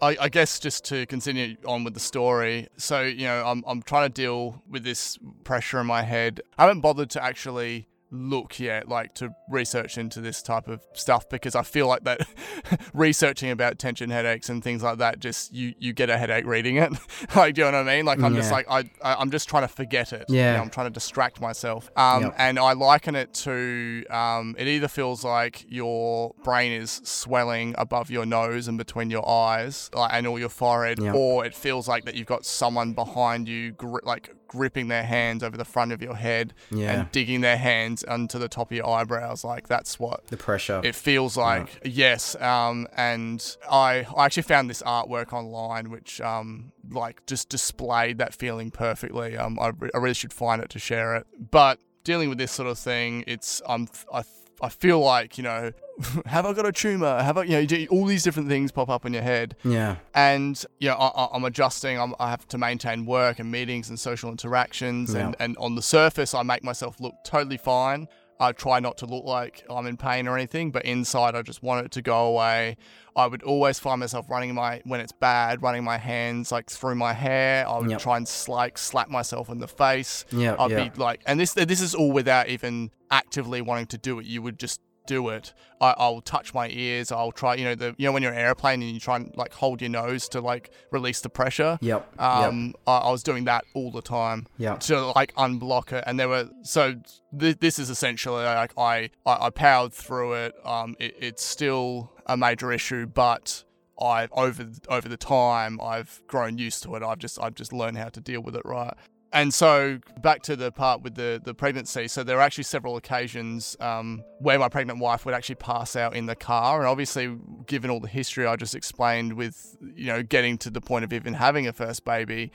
I, I guess just to continue on with the story so you know I'm, I'm trying to deal with this pressure in my head i haven't bothered to actually look yet like to research into this type of stuff because i feel like that researching about tension headaches and things like that just you you get a headache reading it like do you know what i mean like i'm just like I, i'm just trying to forget it You Yeah. know, i'm trying to distract myself um Yep. and i liken it to um it either feels like your brain is swelling above your nose and between your eyes like, and all your forehead Yep. or it feels like that you've got someone behind you gri- like gripping their hands over the front of your head Yeah. and digging their hands onto the top of your eyebrows. Like that's what the pressure. it feels like. Yes um, and I, I actually found this artwork online which um, like just displayed that feeling perfectly. Um, I, I really should find it to share it. But dealing with this sort of thing it's um, I, I feel like you know have I got a tumor have I you know you do- all these different things pop up in your head yeah. and you know I, I'm adjusting. I'm, I have to maintain work and meetings and social interactions, and, Yeah. and on the surface, I make myself look totally fine. I try not to look like I'm in pain or anything, but inside, I just want it to go away. I would always find myself running my when it's bad, running my hands like through my hair. I would Yep. try and like slap myself in the face. Yeah, I'd yeah. be like, and this this is all without even actively wanting to do it. You would just do it. I, I'll touch my ears. I'll try, you know, the you know when you're in an airplane and you try and like hold your nose to like release the pressure. Yep. yep. Um, I, I was doing that all the time Yep. to like unblock it, and there were so th- this is essentially like I I, I powered through it. Um, it, it's still a major issue, but. I've over over the time I've grown used to it. I've just I've just learned how to deal with it right. And so back to the part with the, the pregnancy. So there are actually several occasions um, where my pregnant wife would actually pass out in the car. And obviously, given all the history I just explained with, you know, getting to the point of even having a first baby,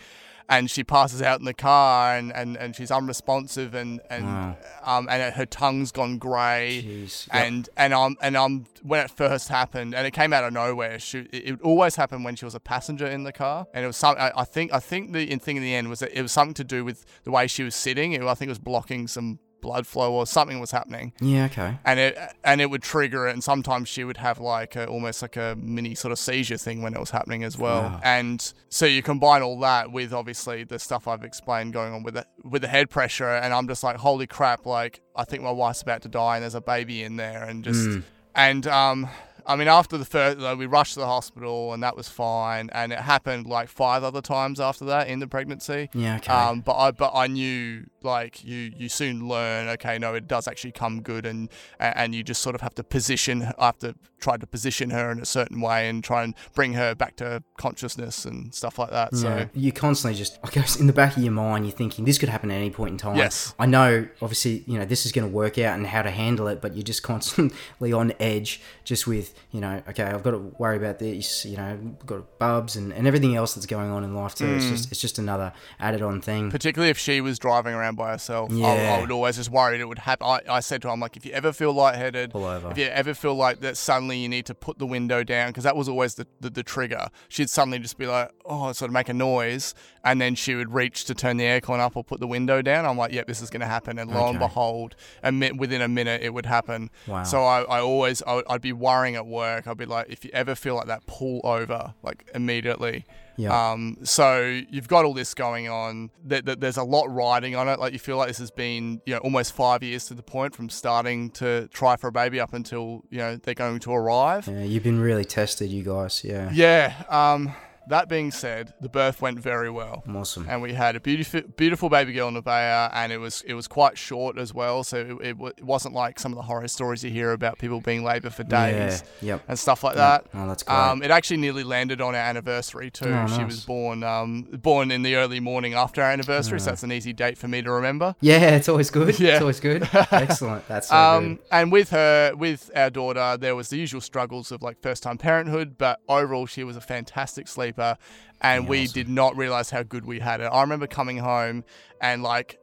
and she passes out in the car and, and, and she's unresponsive and and Wow. um, and her tongue's gone grey. Yep. and and I'm and I'm when it first happened, and it came out of nowhere. She, it, it always happened when she was a passenger in the car, and it was some. I, I think I think the thing in the end was that it was something to do with the way she was sitting. It, I think it was blocking some blood flow or something was happening, yeah. Okay. and it and it would trigger it. And sometimes she would have like a, almost like a mini sort of seizure thing when it was happening as well. Wow. And so you combine all that with obviously the stuff I've explained going on with the with the head pressure, and I'm just like, holy crap! Like I think my wife's about to die, and there's a baby in there, and just Mm. and um. I mean, after the first, like, we rushed to the hospital and that was fine. And it happened like five other times after that in the pregnancy. Yeah. Okay. Um, but I but I knew like you you soon learn okay no it does actually come good and and you just sort of have to position I have to try to position her in a certain way and try and bring her back to consciousness and stuff like that. yeah. So you constantly just, I guess, in the back of your mind, you're thinking this could happen at any point in time. Yes. I know, obviously, you know, this is going to work out and how to handle it, but you're just constantly on edge, just with, you know, okay, I've got to worry about this, you know, got bubs and, and everything else that's going on in life too. Mm. It's just, it's just another added on thing. particularly if she was driving around by herself, I, Yeah. I would always just worried it would happen. I, I said to her, I'm like, if you ever feel lightheaded, Pull over. if you ever feel like that suddenly you need to put the window down, because that was always the, the, the trigger. She'd suddenly just be like, oh, sort of make a noise, and then she would reach to turn the aircon up or put the window down. I'm like, yep, this is going to happen. And lo and behold, a mi- within a minute, it would happen. Wow. So I, I always, I would, I'd be worrying at work. I'd be like, if you ever feel like that, pull over, like immediately. Yeah. Um, so you've got all this going on. That that there's a lot riding on it. Like you feel like this has been, you know, almost five years to the point from starting to try for a baby up until you know they're going to arrive. yeah, you've been really tested, you guys. Yeah. Yeah. Um, that being said, the birth went very well. Awesome. And we had a beautiful, beautiful baby girl Nevaeh, and it was it was quite short as well. So it, it, w- it wasn't like some of the horror stories you hear about people being labour for days Yeah. Yep. and stuff like Yeah. that. Oh, that's great. Um, it actually nearly landed on our anniversary too. Oh, She nice. was born um, born in the early morning after our anniversary, so that's an easy date for me to remember. yeah, it's always good. Yeah. It's always good. Excellent. That's so Um, good. and with her, with our daughter, there was the usual struggles of like first time parenthood, but overall, she was a fantastic sleeper, and Yeah, we awesome. did not realize how good we had it. I remember coming home and like.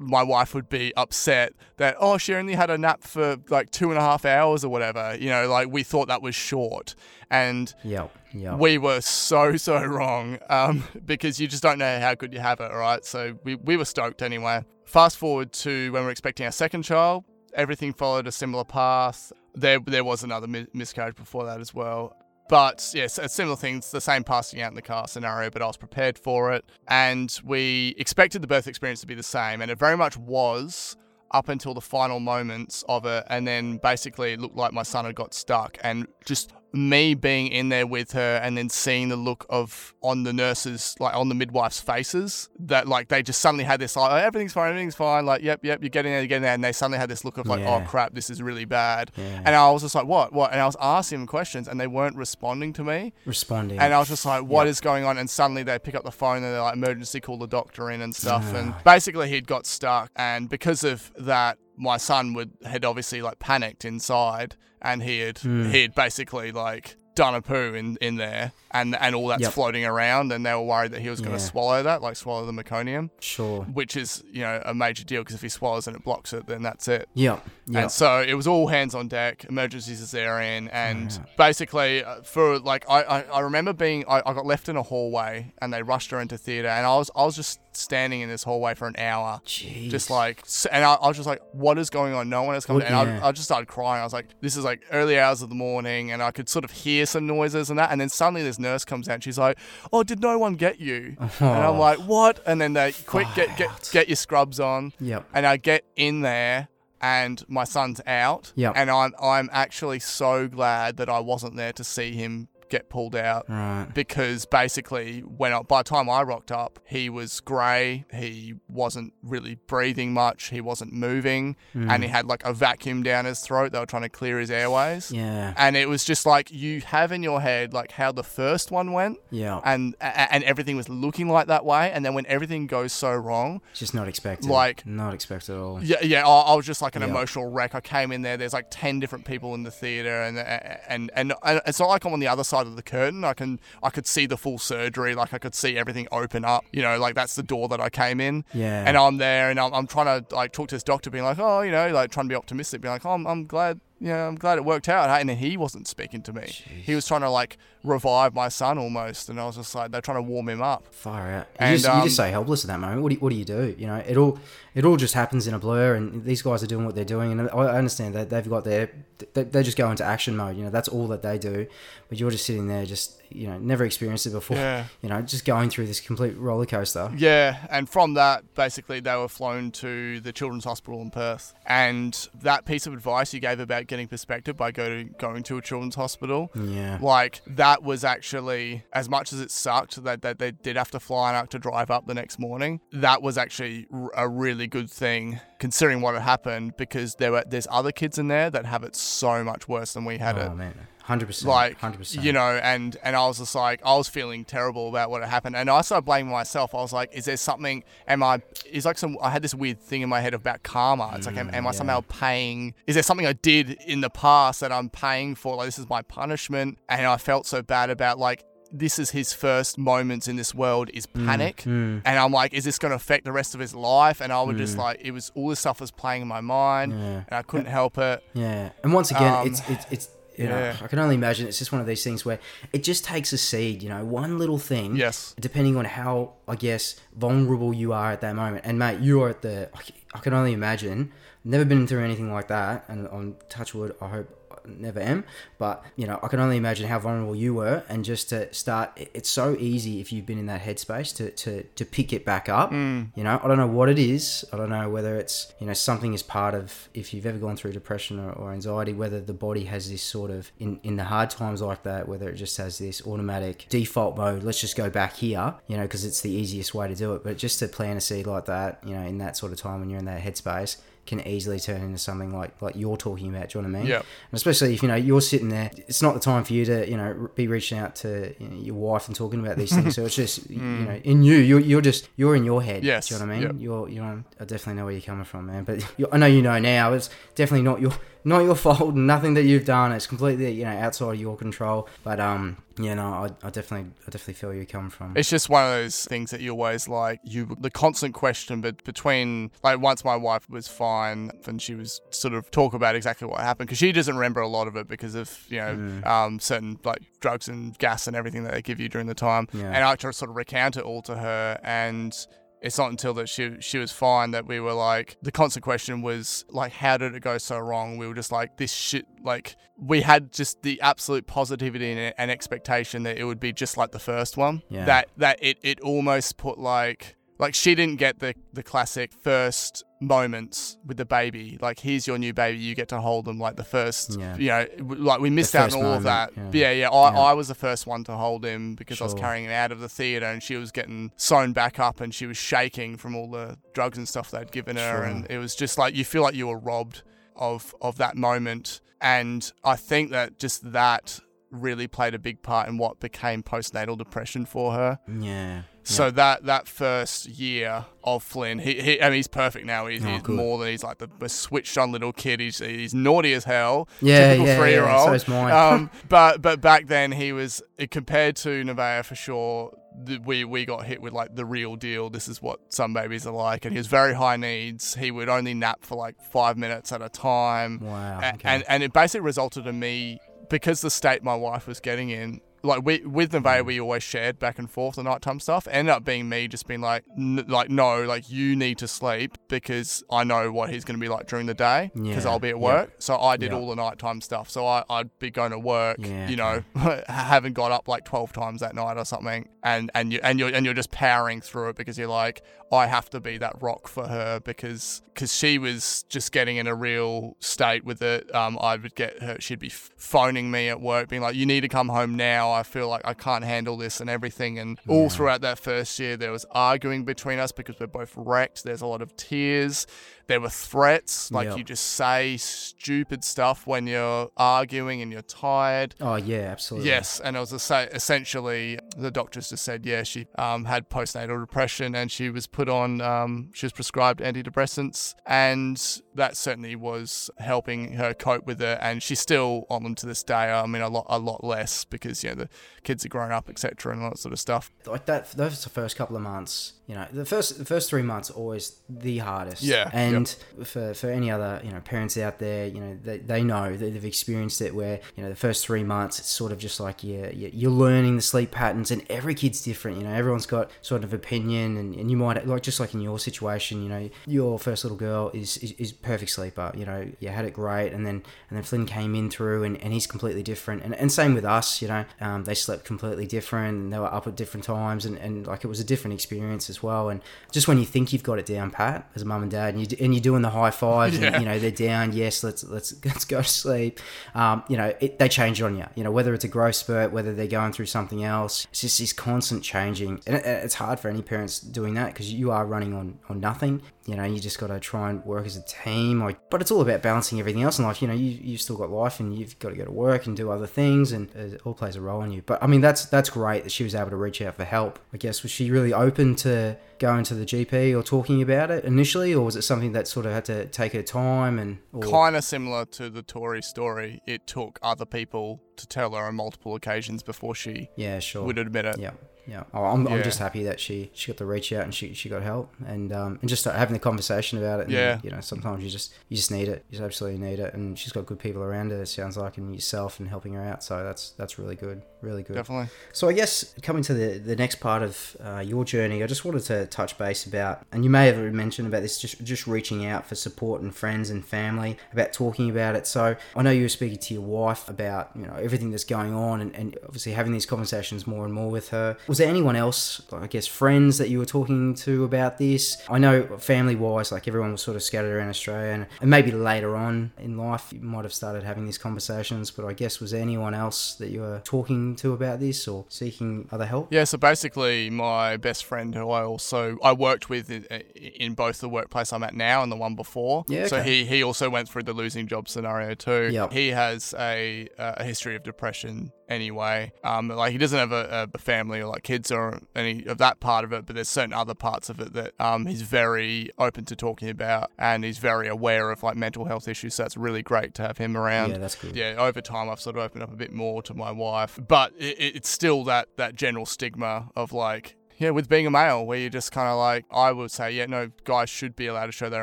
My wife would be upset that oh she only had a nap for like two and a half hours or whatever you know like we thought that was short and Yep. Yep. we were so so wrong um, because you just don't know how good you have it right so we, we were stoked anyway fast forward to when we we're expecting our second child everything followed a similar path there there was another mi- miscarriage before that as well but yes, a similar things, the same passing out in the car scenario, but I was prepared for it. And we expected the birth experience to be the same, and it very much was up until the final moments of it. And then basically it looked like my son had got stuck. And just me being in there with her and then seeing the look of on the nurses, like on the midwife's faces, that like they just suddenly had this like, oh, everything's fine, everything's fine. Like, yep, yep, you're getting there, you're getting there. And they suddenly had this look of like, oh, Yeah. oh crap, this is really bad. Yeah. And I was just like, what, what? And I was asking them questions and they weren't responding to me. Responding. And I was just like, what Yeah. is going on? And suddenly they pick up the phone and they're like, emergency, call the doctor in and stuff. and ah. basically he'd got stuck. And because of that, my son would had obviously like panicked inside and he had Hmm. he had basically like done a poo in, in there and and all that's Yep. floating around and they were worried that he was going Yeah. to swallow that, like swallow the meconium, sure. which is, you know, a major deal because if he swallows and it blocks it, then that's it. Yep. Yep. And so it was all hands on deck, emergency cesarean, and basically uh, for like I, I, I remember being I, I got left in a hallway and they rushed her into theatre and I was I was just standing in this hallway for an hour. Jeez. Just like, and I, I was just like, "What is going on?" No one has come, What- and yeah. I, I just started crying. I was like, "This is like early hours of the morning," and I could sort of hear some noises and that. And then suddenly this nurse comes out, and she's like, "Oh, did no one get you?" And I'm Oh. like, "What?" And then they quick get get get your scrubs on Yep. and I get in there and my son's out. Yep. And I'm I'm actually so glad that I wasn't there to see him get pulled out. Right. Because basically, when I, by the time I rocked up, he was grey. He wasn't really breathing much. He wasn't moving, hmm. and he had like a vacuum down his throat. They were trying to clear his airways, Yeah. and it was just like you have in your head like how the first one went, Yeah. and and everything was looking like that way, and then when everything goes so wrong, it's Just not expected. like- not expected at all. yeah, yeah. I, I was just like an Yeah. emotional wreck. I came in there. There's like ten different people in the theater, and and and, and it's not like I'm on the other side of the curtain. I can I could see the full surgery. Like I could see everything open up. You know, like that's the door that I came in. Yeah. And I'm there, and I'm, I'm trying to like talk to this doctor, being like, oh, you know, like trying to be optimistic, being like, oh, I'm, I'm glad. Yeah, I'm glad it worked out. And then he wasn't speaking to me. He was trying to like revive my son almost, and I was just like, they're trying to warm him up. Far out. You, And, just, you um, just so helpless at that moment. What do you, what do you do? You know, it all it all just happens in a blur, and these guys are doing what they're doing, and I I understand that they've got their they, they just go into action mode. You know, that's all that they do. But you're just sitting there, just you know, never experienced it before. Yeah. You know, just going through this complete roller coaster. Yeah, and from that, basically, they were flown to the Children's Hospital in Perth. And that piece of advice you gave about getting perspective by go to, going to a children's hospital, Yeah. like that was actually, as much as it sucked that, that they did have to fly out to drive up the next morning, that was actually a really good thing considering what had happened because there were there's other kids in there that have it so much worse than we had it. Oh man, hundred percent. like hundred percent. you know and and i was just like i was feeling terrible about what had happened. And i started blaming myself. I was like is there something am i is like some i had this weird thing in my head about karma. It's like am, am i Mm, somehow paying is there something i did in the past that i'm paying for? Like this is my punishment. And i felt so bad about like this is his first moments in this world is panic mm. and i'm like is this going to affect the rest of his life and i would just like it was all this stuff was playing in my mind Yeah. and i couldn't help it Yeah, and once again, Um, it's it's it's you know yeah. I can only imagine it's just one of these things where it just takes a seed, you know, one little thing. Yes. Depending on how I guess vulnerable you are at that moment, and mate, you are at the I can only imagine never been through anything like that, and on touch wood, I hope never am. But you know, I can only imagine how vulnerable you were, and just to start, it's so easy if you've been in that headspace to to to pick it back up. Mm. You know, I don't know what it is. I don't know whether it's you know something is part of if you've ever gone through depression or, or anxiety, whether the body has this sort of in in the hard times like that, whether it just has this automatic default mode. Let's just go back here, you know, because it's the easiest way to do it. But just to plant a seed like that, you know, in that sort of time when you're in that headspace can easily turn into something like like you're talking about. Do you know what I mean? Yeah. And especially if you know you're sitting there, it's not the time for you to you know be reaching out to you know, your wife and talking about these things. So it's just you mm. know in you, you're, you're just you're in your head. Yes, Do you know what I mean? yep. You're you know I definitely know where you're coming from, man. But I know you know now. It's definitely not your not your fault. Nothing that you've done. It's completely you know outside of your control. But um you know, I, I definitely I definitely feel you come from. It's just one of those things that you always like you the constant question but between like once my wife was fine and she was sort of talk about exactly what happened because she doesn't remember a lot of it because of you know Mm. um, certain like drugs and gas and everything that they give you during the time Yeah. and I sort of recount it all to her and it's not until that she she was fine that we were like the constant question was like how did it go so wrong we were just like this shit like we had just the absolute positivity and, expectation that it would be just like the first one Yeah. that that it it almost put like like she didn't get the the classic first moments with the baby like here's your new baby you get to hold them like the first Yeah. you know like we missed out on all of that yeah. yeah yeah, I, Yeah. I was the first one to hold him because I was carrying him out of the theater and she was getting sewn back up and she was shaking from all the drugs and stuff they'd given her Sure. and it was just like you feel like you were robbed of of that moment and I think that just that really played a big part in what became postnatal depression for her. yeah. So that that first year of Flynn, he, he I mean he's perfect now. He's, Oh, he's good. more than he's like the, the switched on little kid. He's he's naughty as hell. Yeah, typical yeah, three year yeah. So old. is mine. Um, but but back then he was compared to Nevaeh for sure. th- We we got hit with like the real deal. This is what some babies are like, and he was very high needs. He would only nap for like five minutes at a time. wow. A- okay. and and it basically resulted in me because the state my wife was getting in like we with. Nevaeh we always shared back and forth the nighttime stuff ended up being me just being like n- like no like you need to sleep because I know what he's going to be like during the day because Yeah, I'll be at work so I did all the nighttime stuff so I, I'd be going to work Yeah, you know having got up like 12 times that night or something and and you and you're and you're just powering through it because you're like I have to be that rock for her because because she was just getting in a real state with it. Um, I would get her. She'd be phoning me at work, being like, "You need to come home now. I feel like I can't handle this and everything." And all throughout that first year, there was arguing between us because we're both wrecked. There's a lot of tears. There were threats, like Yep. you just say stupid stuff when you're arguing and you're tired. oh yeah, absolutely. Yes, and it was essentially the doctors just said, yeah, she um, had postnatal depression and she was put on, um, she was prescribed antidepressants, and that certainly was helping her cope with it. And she's still on them to this day. I mean, a lot, a lot less because you know the kids are grown up, etc., and all that sort of stuff. like that those first couple of months you know the first the first three months are always the hardest. Yeah, and for for any other you know parents out there you know they, they know that they've experienced it where you know the first three months it's sort of just like you're, you're you're learning the sleep patterns and every kid's different you know everyone's got sort of opinion and, and you might like just like in your situation you know your first little girl is, is is perfect sleeper you know you had it great and then and then Flynn came in through and, and he's completely different. And, and same with us you know um, they slept completely different and they were up at different times and, and like it was a different experience as well. And just when you think you've got it down pat as a mum and dad and, you, and you're doing the high fives Yeah. and you know they're down yes let's let's let's go to sleep. Um, you know it, they change on you. You know whether it's a growth spurt whether they're going through something else it's just this constant changing. And it, it's hard for any parents doing that because you are running on on nothing. You know you just got to try and work as a team. Like but it's all about balancing everything else in life. You know you you've still got life and you've got to go to work and do other things and it all plays a role in you. But i mean that's that's great that she was able to reach out for help. I guess was she really open to going to the gp or talking about it initially or was it something that sort of had to take her time and Kind of similar to the Tory story. It took other people to tell her on multiple occasions before she yeah sure would admit it. yeah Yeah. Oh, I'm, I'm just happy that she she got to reach out and she, she got help and um and just start having the conversation about it. And, Yeah. You know, sometimes you just you just need it. You just absolutely need it. And she's got good people around her. It sounds like, and yourself and helping her out. So that's that's really good. Really good. Definitely. So I guess coming to the the next part of uh, your journey, I just wanted to touch base about, and you may have mentioned about this, just just reaching out for support and friends and family about talking about it. So I know you were speaking to your wife about you know everything that's going on, and, and obviously having these conversations more and more with her. Was there anyone else, I guess, friends that you were talking to about this? I know family wise, like everyone was sort of scattered around Australia, and, maybe later on in life you might have started having these conversations. But I guess was there anyone else that you were talking to about this or seeking other help? Yeah, so basically, my best friend, who I also I worked with in, in both the workplace I'm at now and the one before. Yeah, So he he also went through the losing job scenario too. Yep. He has a a history of depression anyway. Um, like he doesn't have a, a family or like kids or any of that part of it, but there's certain other parts of it that um he's very open to talking about, and he's very aware of like mental health issues. So that's really great to have him around Yeah, that's good. yeah, over time I've sort of opened up a bit more to my wife, but it- it's still that that general stigma of like. Yeah, with being a male, where you're just kind of like, I would say, yeah, no, guys should be allowed to show their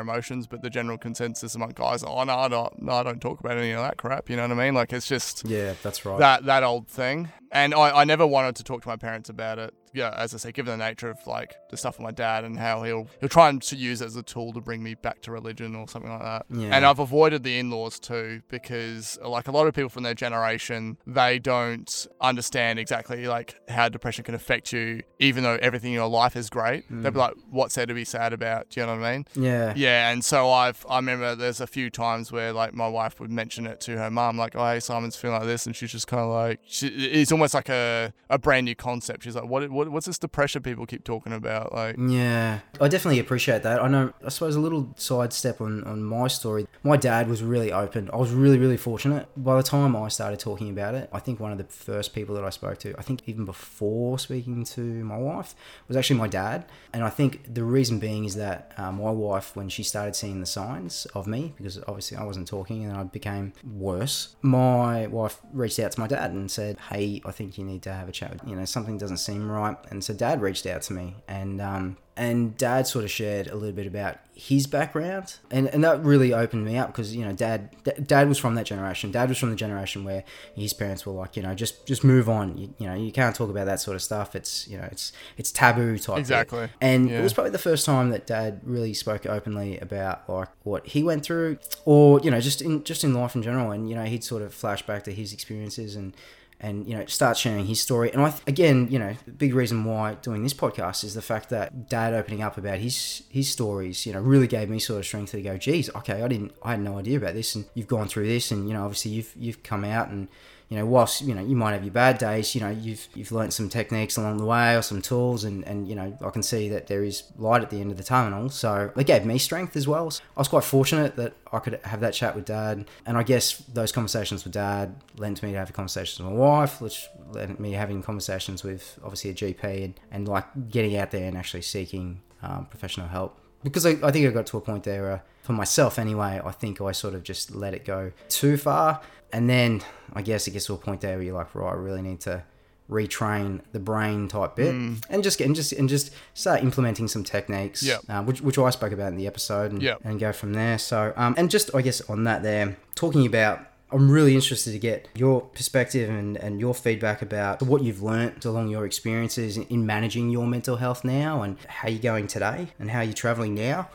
emotions, but the general consensus among guys, oh no, I don't, no, I don't talk about any of that crap. You know what I mean? Like it's just Yeah, that's right. that that old thing. And I, I never wanted to talk to my parents about it. Yeah, as I say, given the nature of like the stuff with my dad and how he'll he'll try and to use it as a tool to bring me back to religion or something like that. Yeah. And I've avoided the in-laws too because like a lot of people from their generation, they don't understand exactly like how depression can affect you, even though everything in your life is great. Hmm. They'll be like, "What's there to be sad about?" Do you know what I mean? yeah. Yeah, and so I've I remember there's a few times where like my wife would mention it to her mom, like, "Oh, hey, Simon's feeling like this," and she's just kind of like, she, it's almost like a, a brand new concept. She's like, "What what what's this depression people keep talking about?" Like, Yeah, I definitely appreciate that. I know, I suppose a little sidestep on, on my story. My dad was really open. I was really, really fortunate. By the time I started talking about it, I think one of the first people that I spoke to, I think even before speaking to my wife, was actually my dad. And I think the reason being is that uh, my wife, when she started seeing the signs of me, because obviously I wasn't talking and I became worse, my wife reached out to my dad and said, Hey, I think you need to have a chat. You know, something doesn't seem right. And so dad reached out to me and, um, and dad sort of shared a little bit about his background and, and that really opened me up because you know dad d- dad was from that generation dad was from the generation where his parents were like you know just just move on you, you know you can't talk about that sort of stuff it's you know it's it's taboo type. Exactly. and Yeah. it was probably the first time that dad really spoke openly about like what he went through or you know just in just in life in general and you know he'd sort of flash back to his experiences and and you know start sharing his story. And i th- again you know the big reason why doing this podcast is the fact that dad opening up about his his stories you know really gave me sort of strength to go geez okay i didn't i had no idea about this and you've gone through this and you know obviously you've you've come out and you know, whilst you know you might have your bad days, you know you've you've learnt some techniques along the way or some tools, and and you know I can see that there is light at the end of the tunnel. So it gave me strength as well. So I was quite fortunate that I could have that chat with dad, and I guess those conversations with dad lent me to have conversations with my wife, which led me having conversations with obviously a GP and, and like getting out there and actually seeking um, professional help because I, I think I got to a point there where, for myself anyway, I think I sort of just let it go too far. And then I guess it gets to a point there where you're like, right, I really need to retrain the brain type bit and just get and just and just start implementing some techniques Yep. uh, which, which I spoke about in the episode and, Yep. and go from there so um, and just I guess on that there talking about I'm really interested to get your perspective and, and your feedback about what you've learnt along your experiences in, in managing your mental health now and how you're going today and how you're traveling now.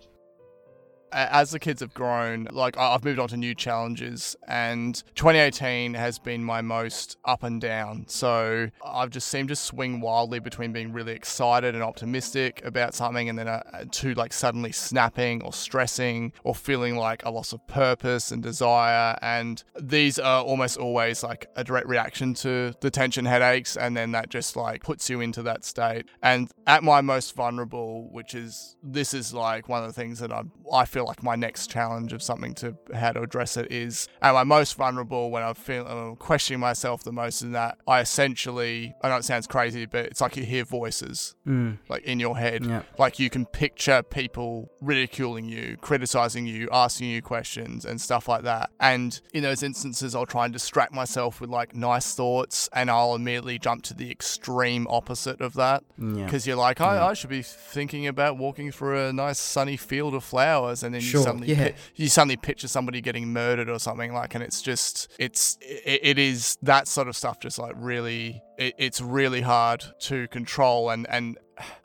As the kids have grown, like I've moved on to new challenges, and 2018 has been my most up and down. So I've just seemed to swing wildly between being really excited and optimistic about something, and then uh, to like suddenly snapping or stressing or feeling like a loss of purpose and desire. And these are almost always like a direct reaction to the tension headaches, and then that just like puts you into that state. And at my most vulnerable, which is this is like one of the things that I I feel feel like my next challenge of something to how to address it is am I most vulnerable when I feel I'm questioning myself the most in that I essentially I know it sounds crazy but it's like you hear voices Mm. like in your head Yeah. like you can picture people ridiculing you criticizing you asking you questions and stuff like that and in those instances I'll try and distract myself with like nice thoughts and I'll immediately jump to the extreme opposite of that Yeah. because you're like, I, I should be thinking about walking through a nice sunny field of flowers, and then Sure, you suddenly yeah. pi- you suddenly picture somebody getting murdered or something like, and it's just it's it, it is that sort of stuff. Just like really, it, it's really hard to control, and and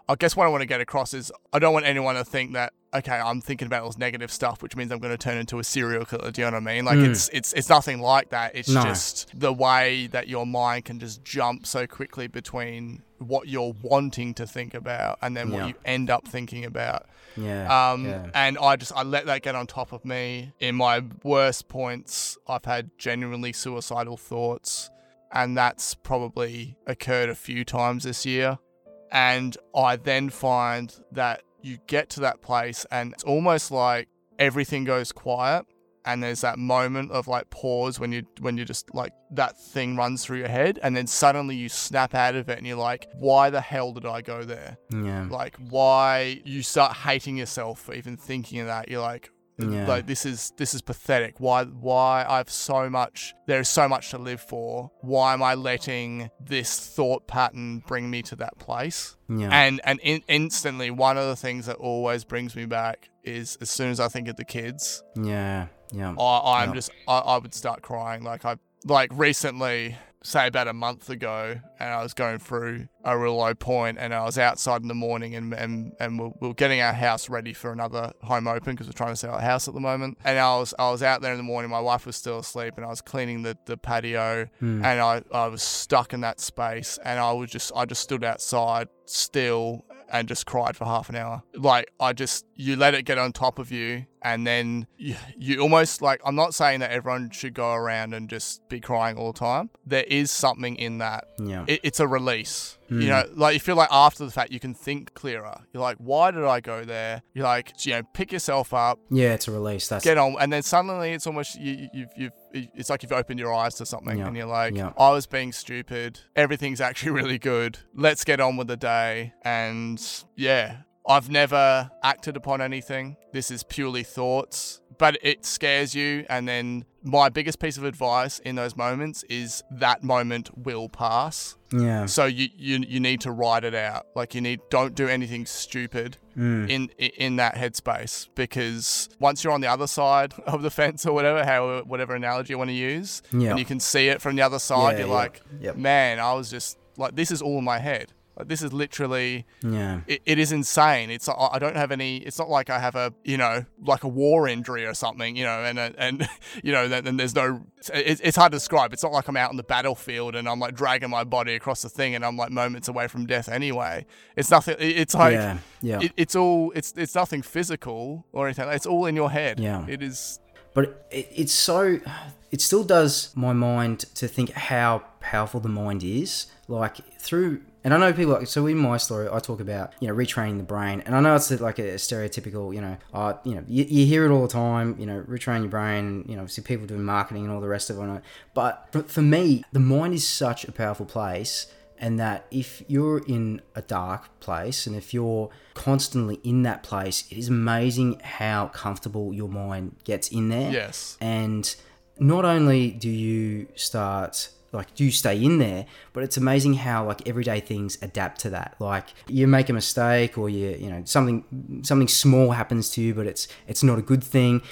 I guess what I want to get across is I don't want anyone to think that okay, I'm thinking about all this negative stuff, which means I'm going to turn into a serial killer. Do you know what I mean? Like Mm. it's it's it's nothing like that. It's No. just the way that your mind can just jump so quickly between what you're wanting to think about and then Yeah. what you end up thinking about. Yeah. Um, yeah. And I just I let that get on top of me. In my worst points, I've had genuinely suicidal thoughts, and that's probably occurred a few times this year. And I then find that you get to that place, and it's almost like everything goes quiet. And there's that moment of like pause when you when you just like that thing runs through your head, and then suddenly you snap out of it, and you're like, "Why the hell did I go there?" yeah. like why you start hating yourself for even thinking of that you're like Yeah. like this is this is pathetic why why i've so much there is so much to live for why am i letting this thought pattern bring me to that place yeah. and and in, instantly one of the things that always brings me back is as soon as i think of the kids yeah. Yeah. I, I'm Yeah. just I, I would start crying. Like I like recently, say about a month ago, and I was going through a real low point, and I was outside in the morning, and and, and we're, we're getting our house ready for another home open because we're trying to sell our house at the moment. And I was I was out there in the morning. My wife was still asleep, and I was cleaning the, the patio, Mm. and I, I was stuck in that space, and I was just I just stood outside still and just cried for half an hour. Like I just you let it get on top of you and then you, you almost like I'm not saying that everyone should go around and just be crying all the time. There is something in that. yeah. It, it's a release. Mm. You know, like you feel like after the fact you can think clearer. You're like, why did I go there? You're like, you know, pick yourself up, yeah. It's a release. That's get on, and then suddenly it's almost you, you- you've you've it's like you've opened your eyes to something, Yeah. and you're like, Yeah. I was being stupid. Everything's actually really good. Let's get on with the day, and yeah. I've never acted upon anything. This is purely thoughts, but it scares you. And then my biggest piece of advice in those moments is that moment will pass. yeah. So you, you you need to write it out. Like you need don't do anything stupid Mm. in in that headspace because once you're on the other side of the fence or whatever, how whatever analogy you want to use, Yeah. and you can see it from the other side, Yeah, you're yeah. like, Yep. man, I was just like, this is all in my head. Like this is literally Yeah. it, it is insane. It's I don't have any. It's not like I have a you know like a war injury or something. You know, and and you know then, then there's no. It's, it's hard to describe. It's not like I'm out on the battlefield and I'm like dragging my body across the thing and I'm like moments away from death anyway. It's nothing. It's like yeah. Yeah. it, it's all. It's it's nothing physical or anything. It's all in your head. Yeah. It is. but it, it's so it still does my mind to think how powerful the mind is like through and i know people like so in my story i talk about you know retraining the brain. And i know it's like a stereotypical you know uh, you know you, you hear it all the time you know retrain your brain you know see people doing marketing and all the rest of it but for, for me the mind is such a powerful place and that if you're in a dark place and if you're constantly in that place it is amazing how comfortable your mind gets in there. Yes. and not only do you start like do you stay in there but it's amazing how like everyday things adapt to that. Like you make a mistake or you you know something something small happens to you but it's it's not a good thing.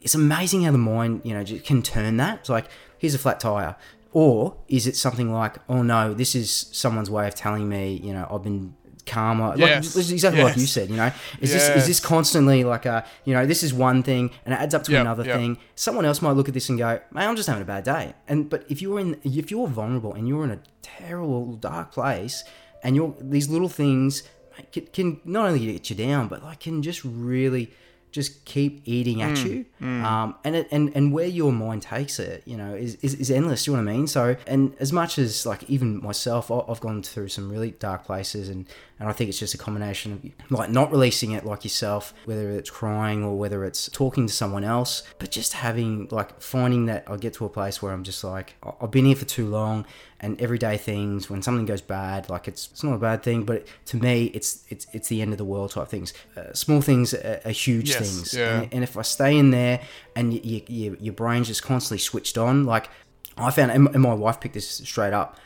It's amazing how the mind you know can turn that. It's like here's a flat tire. Or is it something like oh no this is someone's way of telling me you know i've been karma like, Yes. it's exactly like you said you know is this is this constantly like a you know this is one thing and it adds up to Yep, another yep. thing someone else might look at this and go man i'm just having a bad day and but if you're in if you're vulnerable and you're in a terrible dark place and you're these little things mate, can, can not only get you down but like can just really just keep eating at Mm, you. Um, and, it, and and where your mind takes it, you know, is, is, is endless. Do you know what I mean? So, and as much as like even myself, I've gone through some really dark places, and and I think it's just a combination of like not releasing it like yourself, whether it's crying or whether it's talking to someone else, but just having like finding that I get to a place where I'm just like I've been here for too long, and everyday things when something goes bad, like it's it's not a bad thing, but to me it's it's it's the end of the world type things. Uh, small things are, are huge Yes, things, yeah. and, and if I stay in there and y y y your brain's just constantly switched on, like I found, and my wife picked this straight up.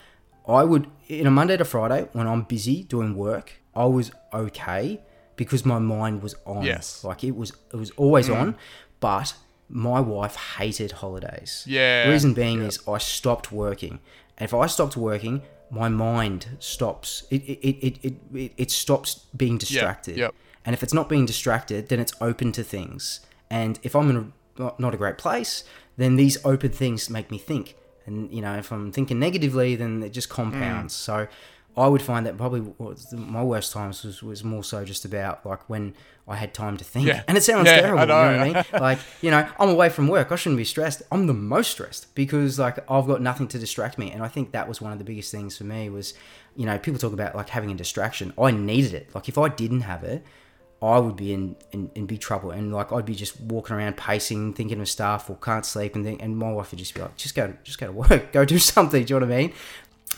I would in a Monday to Friday when I'm busy doing work, I was okay because my mind was on. Yes. like it was it was always mm. on, but my wife hated holidays. Yeah, reason being is I stopped working, and if I stopped working, my mind stops. It it it it it, it, stops being distracted. yep. And if it's not being distracted, then it's open to things. And if I'm in a, not a great place, then these open things make me think. And you know, if I'm thinking negatively, then it just compounds. Mm. So I would find that probably what was the- my worst times was, was more so just about like when I had time to think. Yeah. And it sounds Yeah, I terrible, you know what I know. mean? Like, you know, I'm away from work. I shouldn't be stressed. I'm the most stressed because like I've got nothing to distract me. And I think that was one of the biggest things for me was, you know, people talk about like having a distraction. I needed it. Like if I didn't have it, I would be in, in, in big trouble. And like I'd be just walking around pacing, thinking of stuff or can't sleep and think, and my wife would just be like, just go just go to work, go do something. Do you know what I mean?